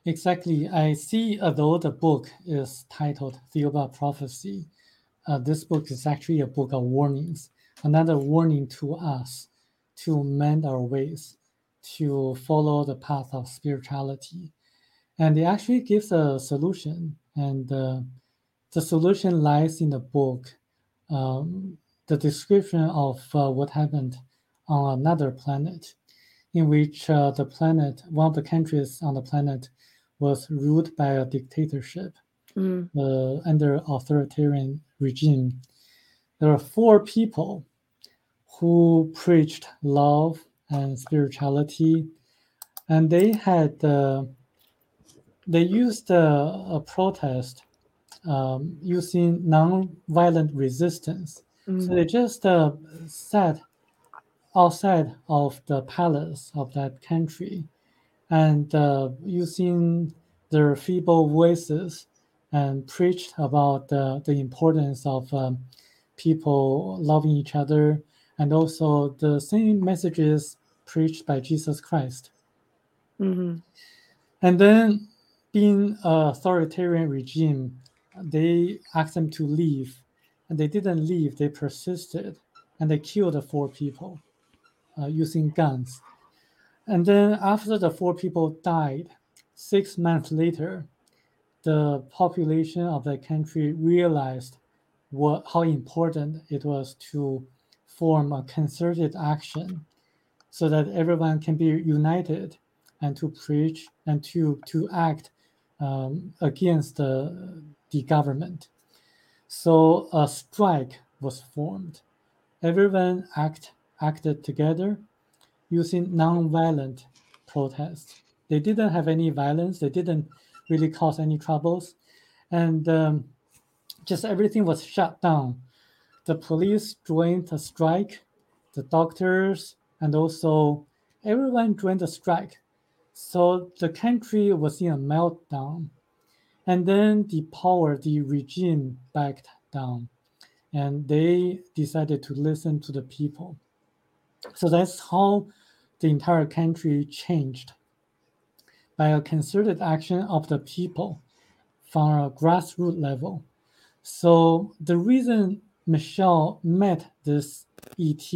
Exactly. I see, although the book is titled Thiaoouba Prophecy, uh, this book is actually a book of warnings, another warning to us to mend our ways, to follow the path of spirituality. And it actually gives a solution. And uh, the solution lies in the book, um, the description of uh, what happened on another planet, in which uh, the planet, one of the countries on the planet, was ruled by a dictatorship mm. under authoritarian regime. There were four people who preached love and spirituality, and they had uh, they used uh, a protest um, using non-violent resistance. Mm. So they just uh, sat outside of the palace of that country and uh, using their feeble voices and preached about the, the importance of um, people loving each other and also the same messages preached by Jesus Christ. Mm-hmm. And then, being an authoritarian regime, they asked them to leave, and they didn't leave. They persisted, and they killed the four people uh, using guns. And then, after the four people died, six months later, the population of the country realized what how important it was to form a concerted action so that everyone can be united and to preach and to to act um, against the, the government. So a strike was formed. Everyone act acted together using non-violent protest. They didn't have any violence. They didn't really cause any troubles, and um, just everything was shut down the police joined the strike, the doctors, and also everyone joined the strike. So the country was in a meltdown. And then the power, the regime backed down. And they decided to listen to the people. So that's how the entire country changed by a concerted action of the people from a grassroots level. So the reason Michel met this ET,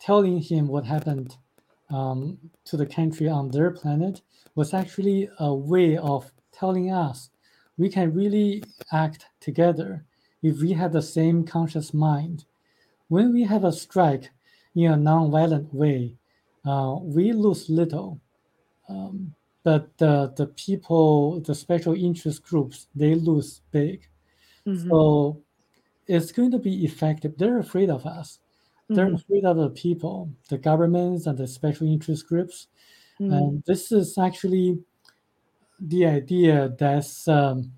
telling him what happened um, to the country on their planet, was actually a way of telling us we can really act together if we have the same conscious mind. When we have a strike in a non-violent way, uh, we lose little. Um, but the, the people, the special interest groups, they lose big. Mm-hmm. So it's going to be effective. They're afraid of us. Mm-hmm. They're afraid of the people, the governments, and the special interest groups. Mm-hmm. And this is actually the idea that's um,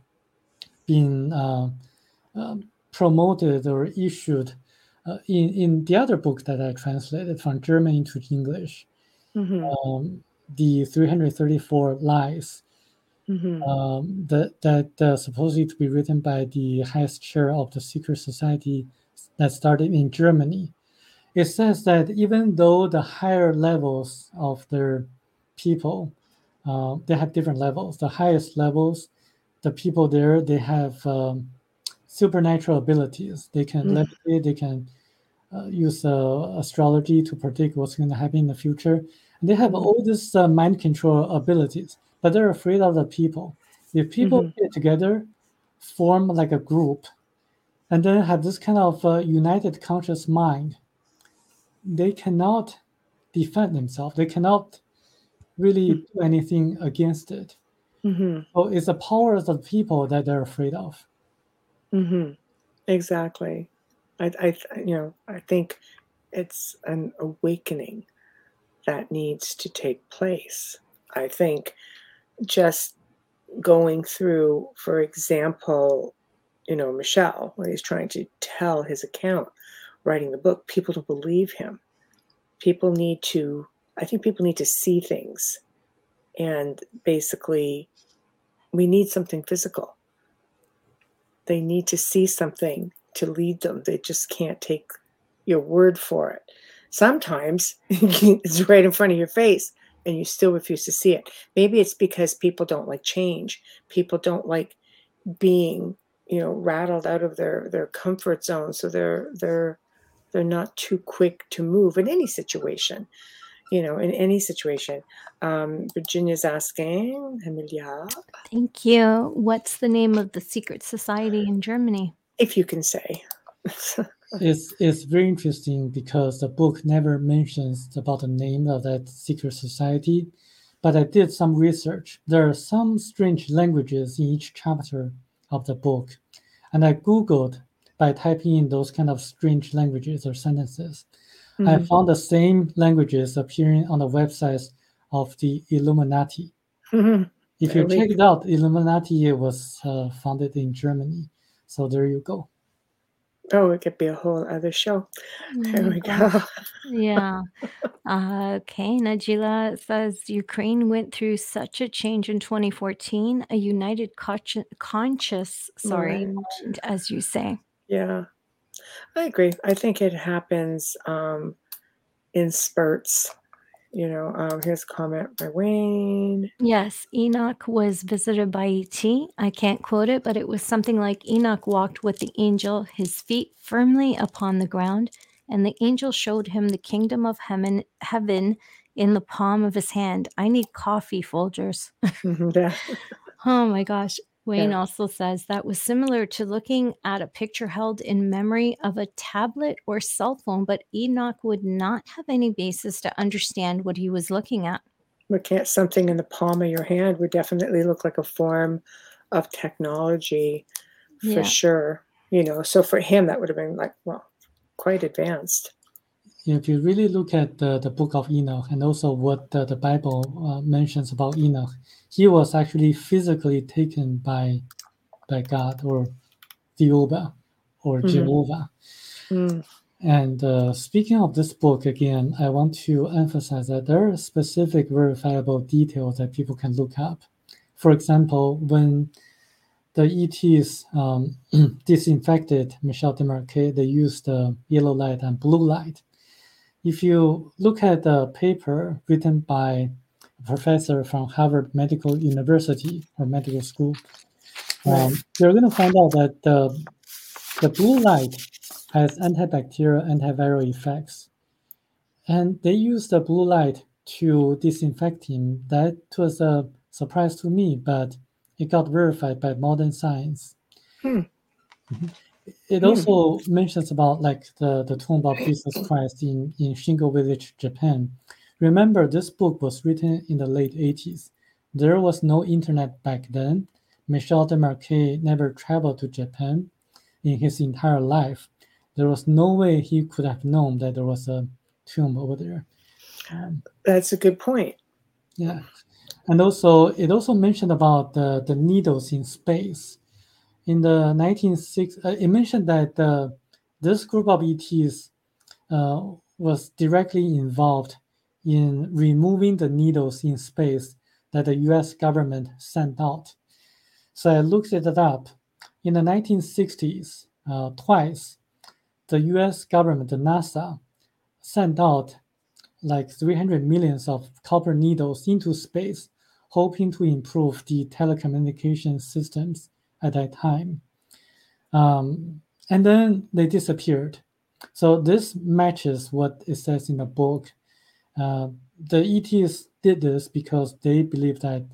been uh, uh, promoted or issued uh, in, in the other book that I translated from German into English. Mm-hmm. Um, the 334 Lies mm-hmm. um, that that uh, supposedly to be written by the highest chair of the secret society that started in Germany. It says that even though the higher levels of their people, uh, they have different levels. The highest levels, the people there, they have um, supernatural abilities. They can mm. levitate. They can uh, use uh, astrology to predict what's going to happen in the future. And they have mm-hmm. all these uh, mind control abilities but they're afraid of the people. If people mm-hmm. get together, form like a group, and then have this kind of uh, united conscious mind, they cannot defend themselves. They cannot really mm-hmm. do anything against it. Mm-hmm. So it's the power of the people that they're afraid of. Mm-hmm. Exactly. I, I, you know, I think it's an awakening that needs to take place. I think just going through, for example, you know, Michel, when he's trying to tell his account, writing the book, people don't believe him. People need to, I think people need to see things. And basically, we need something physical. They need to see something to lead them. They just can't take your word for it. Sometimes it's right in front of your face and you still refuse to see it. Maybe it's because people don't like change. People don't like being, you know, rattled out of their their comfort zone. So they're they're they're not too quick to move in any situation. you know, in any situation. Um, Virginia's asking, Emilia. Thank you. What's the name of the secret society in Germany? If you can say. it's it's very interesting because the book never mentions about the name of that secret society, but I did some research. There are some strange languages in each chapter of the book, and I googled by typing in those kind of strange languages or sentences. Mm-hmm. I found the same languages appearing on the websites of the Illuminati. Mm-hmm. If you check it out, Illuminati was uh, founded in Germany. So there you go. Oh, it could be a whole other show. There we go. yeah. Uh, okay. Najila says Ukraine went through such a change in 2014, a united conscious, sorry, right. as you say. Yeah. I agree. I think it happens um, in spurts. You know, um, here's a comment by Wayne. Yes, Enoch was visited by ET. I can't quote it, but it was something like Enoch walked with the angel, his feet firmly upon the ground, and the angel showed him the kingdom of heaven, heaven in the palm of his hand. I need coffee, Folgers. yeah. oh my gosh. Wayne yeah. also says that was similar to looking at a picture held in memory of a tablet or cell phone, but Enoch would not have any basis to understand what he was looking at. Looking at something in the palm of your hand would definitely look like a form of technology for yeah. sure. You know, so for him, that would have been like, well, quite advanced if you really look at the, the book of Enoch and also what the, the Bible uh, mentions about Enoch, he was actually physically taken by by God or Jehovah or mm-hmm. Jehovah. Mm. And uh, speaking of this book again, I want to emphasize that there are specific verifiable details that people can look up. For example, when the ETs um, disinfected Michel Desmarquet, they used uh, yellow light and blue light if you look at the paper written by a professor from Harvard Medical University or medical school, um, you're going to find out that the, the blue light has antibacterial, antiviral effects. And they use the blue light to disinfect him. That was a surprise to me, but it got verified by modern science. Hmm. Mm-hmm it hmm. also mentions about like the, the tomb of Jesus Christ in, in Shingo Village, Japan. Remember, this book was written in the late 80s. There was no internet back then. Michel Desmarquet never traveled to Japan in his entire life. There was no way he could have known that there was a tomb over there. Um, That's a good point. Yeah. And also, it also mentioned about the, the needles in space in the 1960s, uh, it mentioned that uh, this group of ETs uh, was directly involved in removing the needles in space that the US government sent out. So I looked it up. In the 1960s, uh, twice, the US government, the NASA, sent out like 300 millions of copper needles into space, hoping to improve the telecommunication systems at that time. Um, and then they disappeared. So this matches what it says in the book. Uh, the ETs did this because they believed that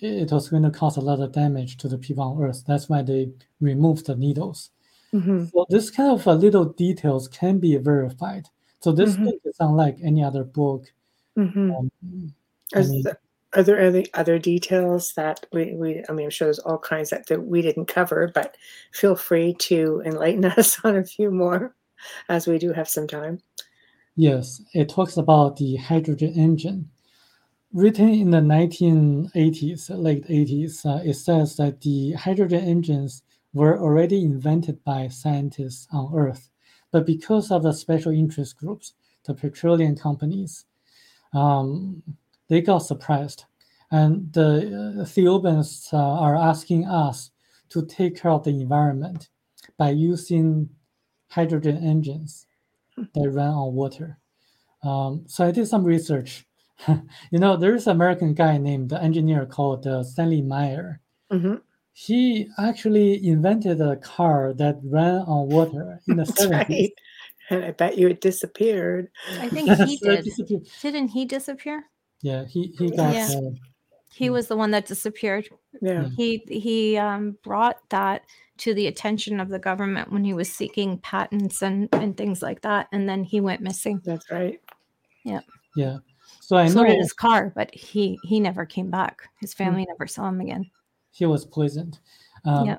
it was going to cause a lot of damage to the people on Earth. That's why they removed the needles. Mm-hmm. So this kind of uh, little details can be verified. So this mm-hmm. book is unlike any other book. Mm-hmm. Um, I mean, are there any other details that we, we I mean, I'm sure there's all kinds that, that we didn't cover, but feel free to enlighten us on a few more as we do have some time. Yes, it talks about the hydrogen engine. Written in the 1980s, late 80s, uh, it says that the hydrogen engines were already invented by scientists on Earth, but because of the special interest groups, the petroleum companies, um, they got surprised. And the uh, Thiaooubans uh, are asking us to take care of the environment by using hydrogen engines that run on water. Um, so I did some research. you know, there's an American guy named the engineer called uh, Stanley Meyer. Mm-hmm. He actually invented a car that ran on water in the 70s. Right. And I bet you it disappeared. I think he did. Didn't he disappear? Yeah, he he got. Yeah. Uh, he was the one that disappeared. Yeah. He he um, brought that to the attention of the government when he was seeking patents and and things like that, and then he went missing. That's right. Yeah. Yeah. So I so know his car, but he he never came back. His hmm. family mm-hmm. never saw him again. He was poisoned. Um, yeah.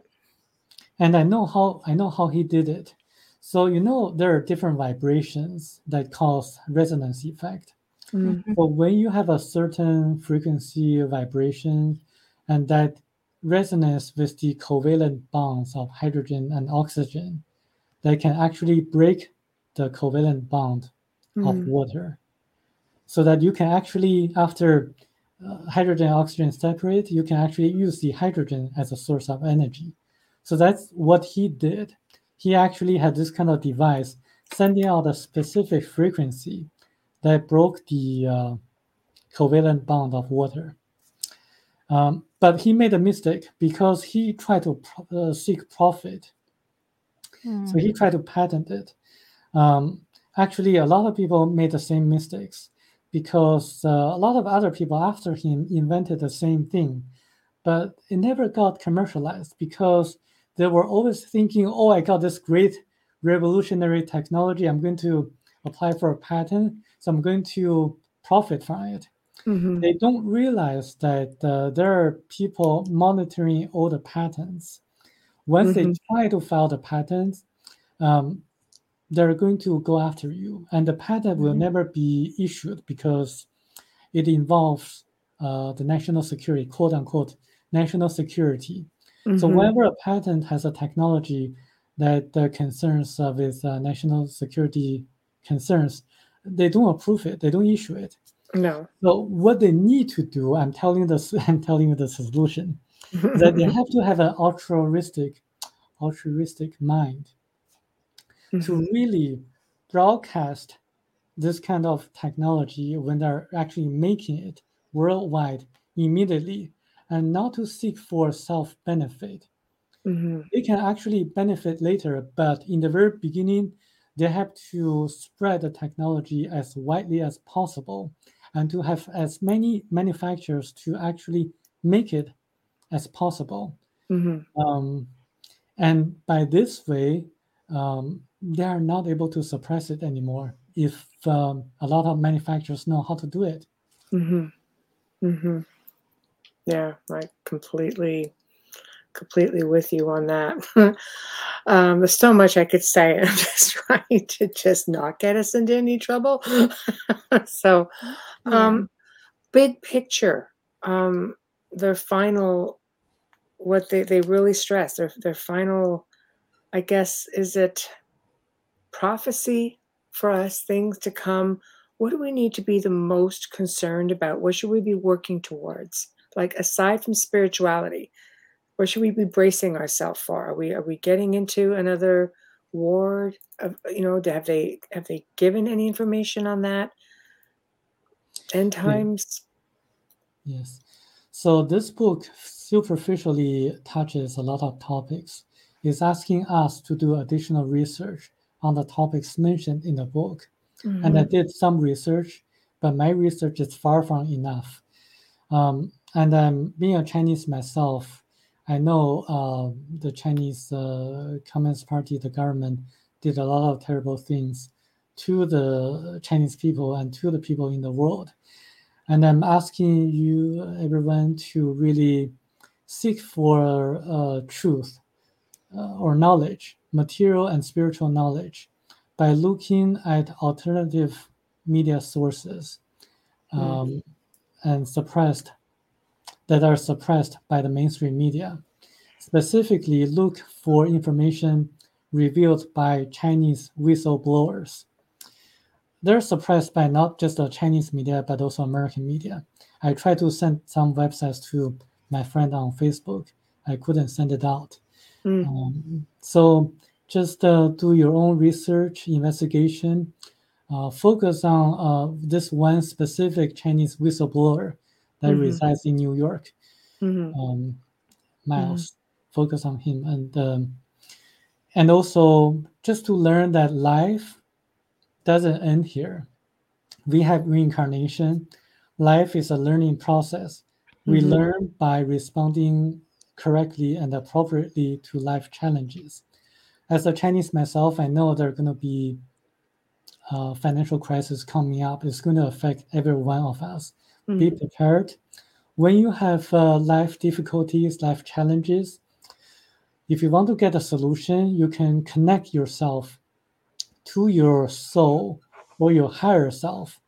And I know how I know how he did it. So you know there are different vibrations that cause resonance effect. Mm-hmm. But when you have a certain frequency vibration and that resonates with the covalent bonds of hydrogen and oxygen, that can actually break the covalent bond mm-hmm. of water. So that you can actually, after uh, hydrogen and oxygen separate, you can actually use the hydrogen as a source of energy. So that's what he did. He actually had this kind of device sending out a specific frequency that broke the uh, covalent bond of water. Um, but he made a mistake because he tried to uh, seek profit. Mm. So he tried to patent it. Um, actually, a lot of people made the same mistakes because uh, a lot of other people after him invented the same thing, but it never got commercialized because they were always thinking, oh, I got this great revolutionary technology. I'm going to apply for a patent, so I'm going to profit from it. Mm-hmm. They don't realize that uh, there are people monitoring all the patents. Once mm-hmm. they try to file the patent, um, they're going to go after you, and the patent mm-hmm. will never be issued because it involves uh, the national security, quote unquote, national security. So mm-hmm. whenever a patent has a technology that uh, concerns uh, with uh, national security concerns, they don't approve it. They don't issue it. No. So what they need to do, I'm telling this, I'm telling you the solution, that they have to have an altruistic, altruistic mind mm-hmm. to really broadcast this kind of technology when they're actually making it worldwide immediately and not to seek for self benefit. Mm-hmm. They can actually benefit later, but in the very beginning, they have to spread the technology as widely as possible and to have as many manufacturers to actually make it as possible. Mm-hmm. Um, and by this way, um, they are not able to suppress it anymore if um, a lot of manufacturers know how to do it. Mm-hmm. Mm-hmm. Yeah, I completely completely with you on that. um, there's so much I could say. I'm just trying to just not get us into any trouble. so, um, big picture, um, their final, what they, they really stress, their, their final, I guess, is it prophecy for us, things to come? What do we need to be the most concerned about? What should we be working towards? Like, aside from spirituality, what should we be bracing ourselves for? Are we are we getting into another war? Of, you know, have they have they given any information on that? End times. Yes. So this book superficially touches a lot of topics. It's asking us to do additional research on the topics mentioned in the book. Mm-hmm. And I mm-hmm. did some research, but my research is far from enough. Um, and um, being a Chinese myself, I know uh, the Chinese uh, Communist Party, the government, did a lot of terrible things to the Chinese people and to the people in the world. And I'm asking you, everyone, to really seek for uh, truth uh, or knowledge, material and spiritual knowledge, by looking at alternative media sources um, mm-hmm. and suppressed that are suppressed by the mainstream media. Specifically, look for information revealed by Chinese whistleblowers. They're suppressed by not just the Chinese media, but also American media. I tried to send some websites to my friend on Facebook. I couldn't send it out. Mm. Um, so just uh, do your own research, investigation. Uh, focus on uh, this one specific Chinese whistleblower that mm-hmm. resides in New York. Mm-hmm. Um, Miles, mm-hmm. focus on him, and um, and also just to learn that life doesn't end here. We have reincarnation. Life is a learning process. We mm-hmm. learn by responding correctly and appropriately to life challenges. As a Chinese myself, I know there are going to be uh, financial crisis coming up. It's going to affect every one of us. Mm-hmm. Be prepared. When you have uh, life difficulties, life challenges, if you want to get a solution, you can connect yourself to your soul or your higher self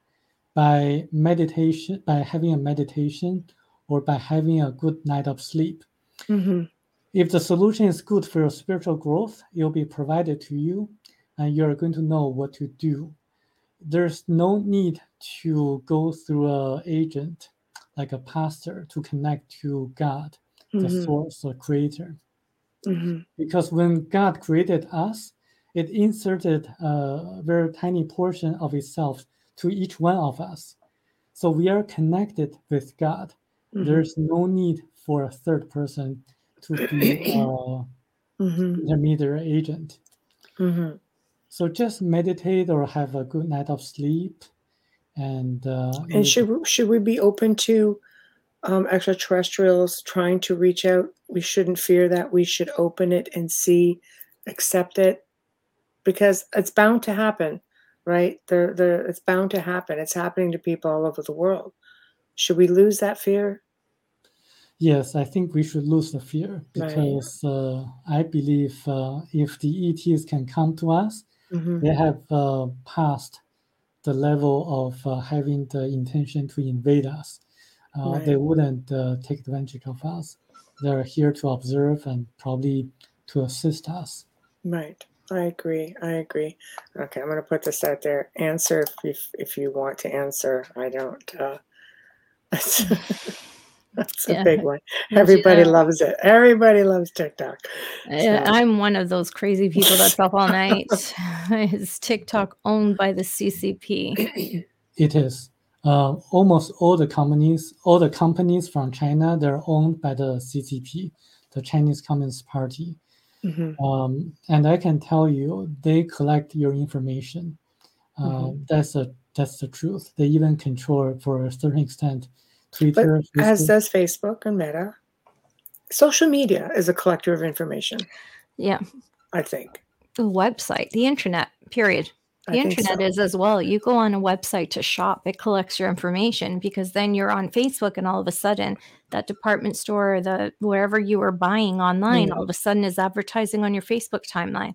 by meditation, by having a meditation or by having a good night of sleep. Mm-hmm. If the solution is good for your spiritual growth, it will be provided to you and you're going to know what to do. There's no need to go through an agent like a pastor to connect to God, mm-hmm. the source or creator. Mm-hmm. Because when God created us, it inserted a very tiny portion of itself to each one of us. So we are connected with God. Mm-hmm. There's no need for a third person to be a mm-hmm. intermediary agent. Mm-hmm. So just meditate or have a good night of sleep, and uh, and should should we be open to um, extraterrestrials trying to reach out? We shouldn't fear that. We should open it and see, accept it, because it's bound to happen, right? They're, they're, it's bound to happen. It's happening to people all over the world. Should we lose that fear? Yes, I think we should lose the fear because right. uh, I believe uh, if the ETs can come to us, mm-hmm. they have uh, passed the level of uh, having the intention to invade us. Uh, right. They wouldn't uh, take advantage of us. They're here to observe and probably to assist us. Right. I agree. I agree. Okay, I'm going to put this out there. Answer if if you want to answer. I don't. That's, that's a yeah. big one. Everybody yeah. loves it. Everybody loves TikTok. So. I'm one of those crazy people that's up all night. is TikTok owned by the CCP? It is. Uh, almost all the companies, all the companies from China, they're owned by the CCP, the Chinese Communist Party. Mm-hmm. Um, and I can tell you, they collect your information. Uh, mm-hmm. That's a that's the truth. They even control, for a certain extent, Twitter. But as does Facebook and Meta. Social media is a collector of information. Yeah, I think the website, the internet. Period. The internet so. is as well. You go on a website to shop, it collects your information because then you're on Facebook and all of a sudden that department store, the wherever you were buying online, mm. all of a sudden is advertising on your Facebook timeline.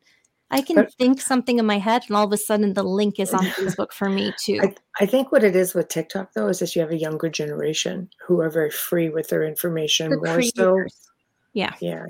I can but, think something in my head and all of a sudden the link is on Facebook for me too. I, I, think what it is with TikTok though is that you have a younger generation who are very free with their information the more creators. so yeah. Yeah.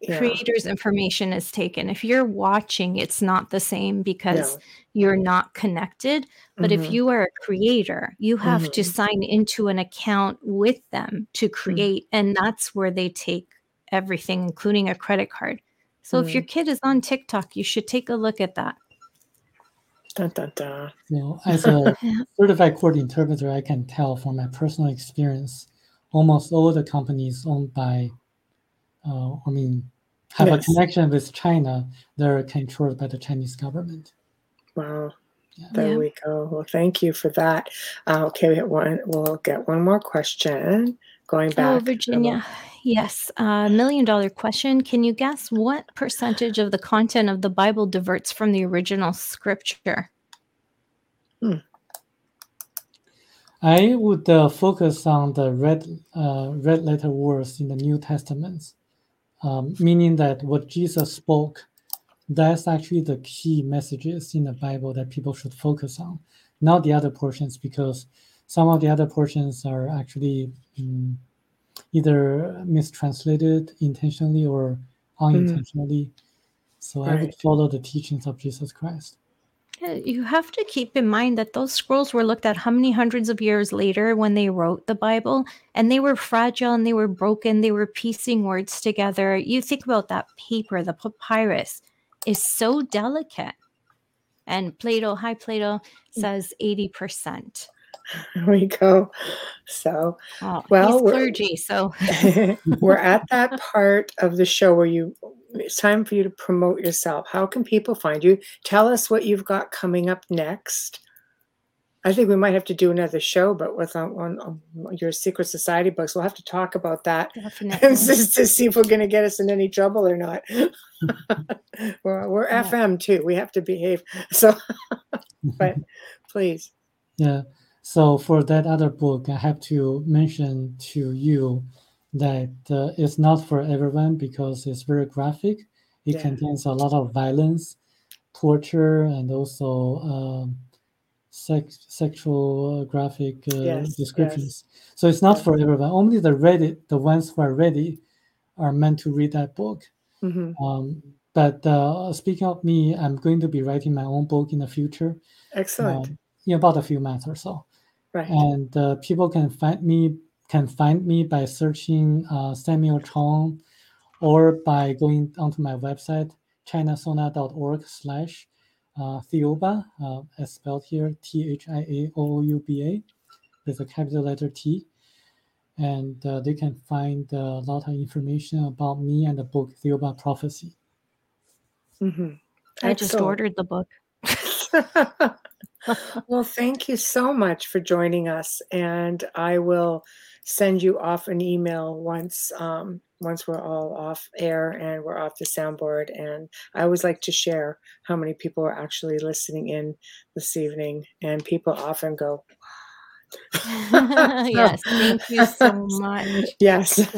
yeah. Creators' information is taken. If you're watching, it's not the same because no. you're not connected. But mm-hmm. if you are a creator, you have mm-hmm. to sign into an account with them to mm. create. Mm-hmm. And that's where they take everything, including a credit card. So if your mm. kid is on TikTok, you should take a look at that. Dun, dun, dun. You know, as a certified court interpreter, I can tell from my personal experience, almost all the companies owned by uh, I mean, have yes. a connection with China, they're controlled by the Chinese government. Wow. Yeah. There yeah. we go. Well, thank you for that. Uh, okay, we have one. We'll get one more question. Going back. Oh, Virginia. Yes. A uh, million dollar question. Can you guess what percentage of the content of the Bible diverts from the original scripture? Hmm. I would uh, focus on the red uh, red letter words in the New Testament um, meaning that what Jesus spoke, that's actually the key messages in the Bible that people should focus on, not the other portions, because some of the other portions are actually um, either mistranslated intentionally or unintentionally. Mm. So right. I would follow the teachings of Jesus Christ. You have to keep in mind that those scrolls were looked at how many hundreds of years later when they wrote the Bible, and they were fragile and they were broken. They were piecing words together. You think about that paper, the papyrus is so delicate. And Plato, hi Plato, mm. says 80%. There we go. So, oh, well, clergy. So, we're at that part of the show where you it's time for you to promote yourself. How can people find you? Tell us what you've got coming up next. I think we might have to do another show, but with um, on, on, on your secret society books, we'll have to talk about that just to see if we're going to get us in any trouble or not. we're we're yeah. FM too. We have to behave. So, but please. Yeah. So for that other book, I have to mention to you that uh, it's not for everyone because it's very graphic. It yeah. contains a lot of violence, torture, and also. Um, sex, sexual uh, graphic uh, yes, descriptions. Yes. So it's not for everyone. Only the ready, the ones who are ready, are meant to read that book. Mm-hmm. Um, but uh, speaking of me, I'm going to be writing my own book in the future. Excellent. Um, in about a few months or so. Right. And uh, people can find me can find me by searching uh, Samuel Chong, or by going onto my website chinasona.org slash uh, Thiaoouba, uh, as spelled here, T H I A O O U B A, with a capital letter T. And uh, they can find a lot of information about me and the book Thiaoouba Prophecy. Mm-hmm. I just ordered the book. well, thank you so much for joining us. And I will send you off an email once um, once we're all off air and we're off the soundboard. And I always like to share how many people are actually listening in this evening. And people often go, yes, thank you so much. Yes.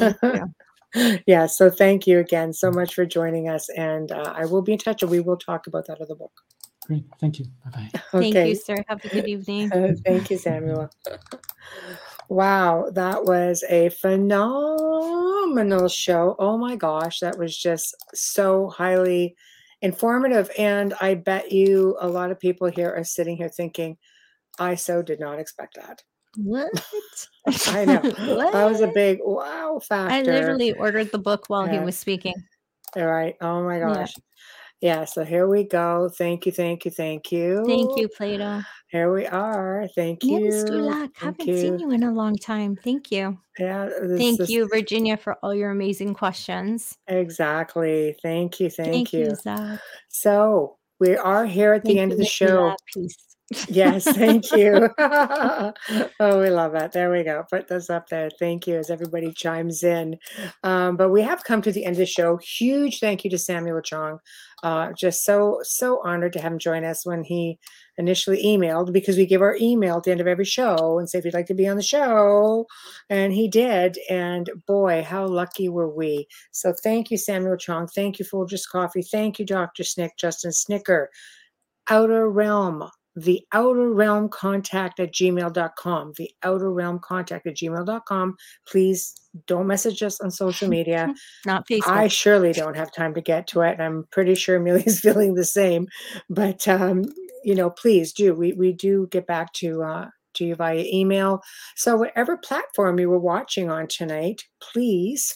yeah, so thank you again so much for joining us. And uh, I will be in touch and we will talk about that other book. Great. Thank you. Bye bye. Okay. Thank you, sir. Have a good evening. Uh, thank you, Samuel. Wow, that was a phenomenal show. Oh my gosh, that was just so highly informative. And I bet you a lot of people here are sitting here thinking, I so did not expect that. What? I know. what? That was a big wow factor. I literally ordered the book while yeah. he was speaking. All right. Oh my gosh. Yeah. Yeah, so here we go. Thank you, thank you, thank you. Thank you, Plato. Here we are. Thank you. Yes, good luck. Thank Haven't you. seen you in a long time. Thank you. Yeah. This, Thank this, you, Virginia, for all your amazing questions. Exactly. Thank you. Thank, thank you. you Zach. So we are here at thank the end of the show. Yes, thank you. oh, we love that. There we go. Put this up there. Thank you as everybody chimes in. Um, but we have come to the end of the show. Huge thank you to Samuel Chong uh, just so so honored to have him join us when he initially emailed because we give our email at the end of every show and say if you'd like to be on the show and he did and boy how lucky were we so thank you samuel chong thank you folgers coffee thank you dr snick justin snicker outer realm the outer realm contact at gmail.com the outer realm contact at gmail.com please don't message us on social media. Not facebook. i surely don't have time to get to it and i'm pretty sure amelia's feeling the same. But um, you know please do. We, we do get back to uh, to you via email. So whatever platform you were watching on tonight please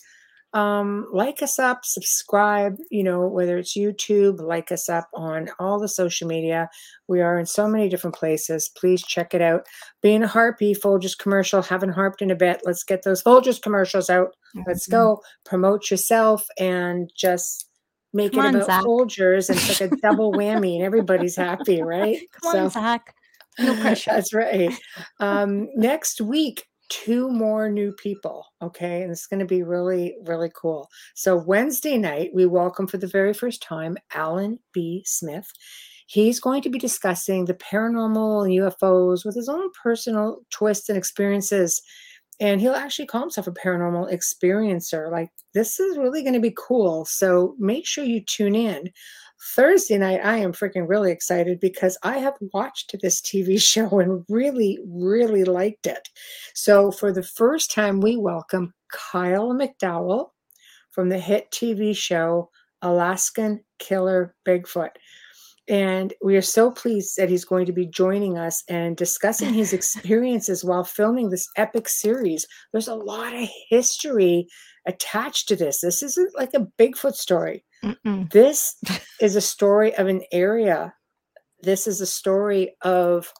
um, like us up, subscribe, you know, whether it's YouTube, like us up on all the social media. We are in so many different places. Please check it out. Being a harpy, Folgers commercial, haven't harped in a bit. Let's get those Folgers commercials out. Mm-hmm. Let's go. Promote yourself and just make Come it on, about Zach. Folgers and it's like a double whammy and everybody's happy, right? Come so, on, Zach. No pressure. That's right. Um, next week, two more new people. Okay. And it's going to be really, really cool. So, Wednesday night, we welcome for the very first time Alan B. Smith. He's going to be discussing the paranormal and UFOs with his own personal twists and experiences. And he'll actually call himself a paranormal experiencer. Like, this is really going to be cool. So, make sure you tune in. Thursday night, I am freaking really excited because I have watched this TV show and really, really liked it. So, for the first time, we welcome Kyle McDowell from the hit TV show Alaskan Killer Bigfoot. And we are so pleased that he's going to be joining us and discussing his experiences while filming this epic series. There's a lot of history attached to this. This isn't like a Bigfoot story. Mm-mm. This is a story of an area. This is a story of,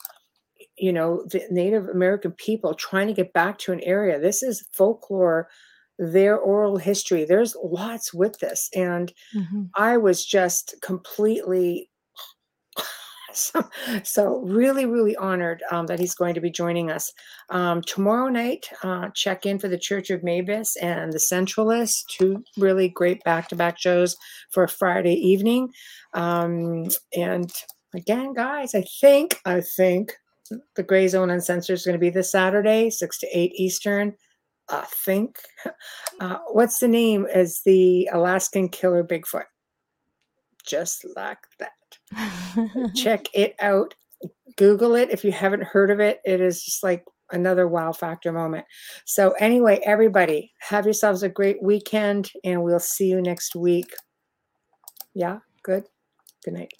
you know, the Native American people trying to get back to an area. This is folklore their oral history. There's lots with this. And mm-hmm. I was just completely so, so really, really honored um, that he's going to be joining us um, tomorrow night. Uh, check in for the Church of Mavis and the Centralists, two really great back-to-back shows for Friday evening. Um, and again, guys, I think I think the Gray Zone Uncensored is going to be this Saturday, six to eight Eastern. I think. Uh, what's the name? Is the Alaskan Killer Bigfoot? Just like that. Check it out. Google it if you haven't heard of it. It is just like another wow factor moment. So, anyway, everybody, have yourselves a great weekend and we'll see you next week. Yeah, good. Good night.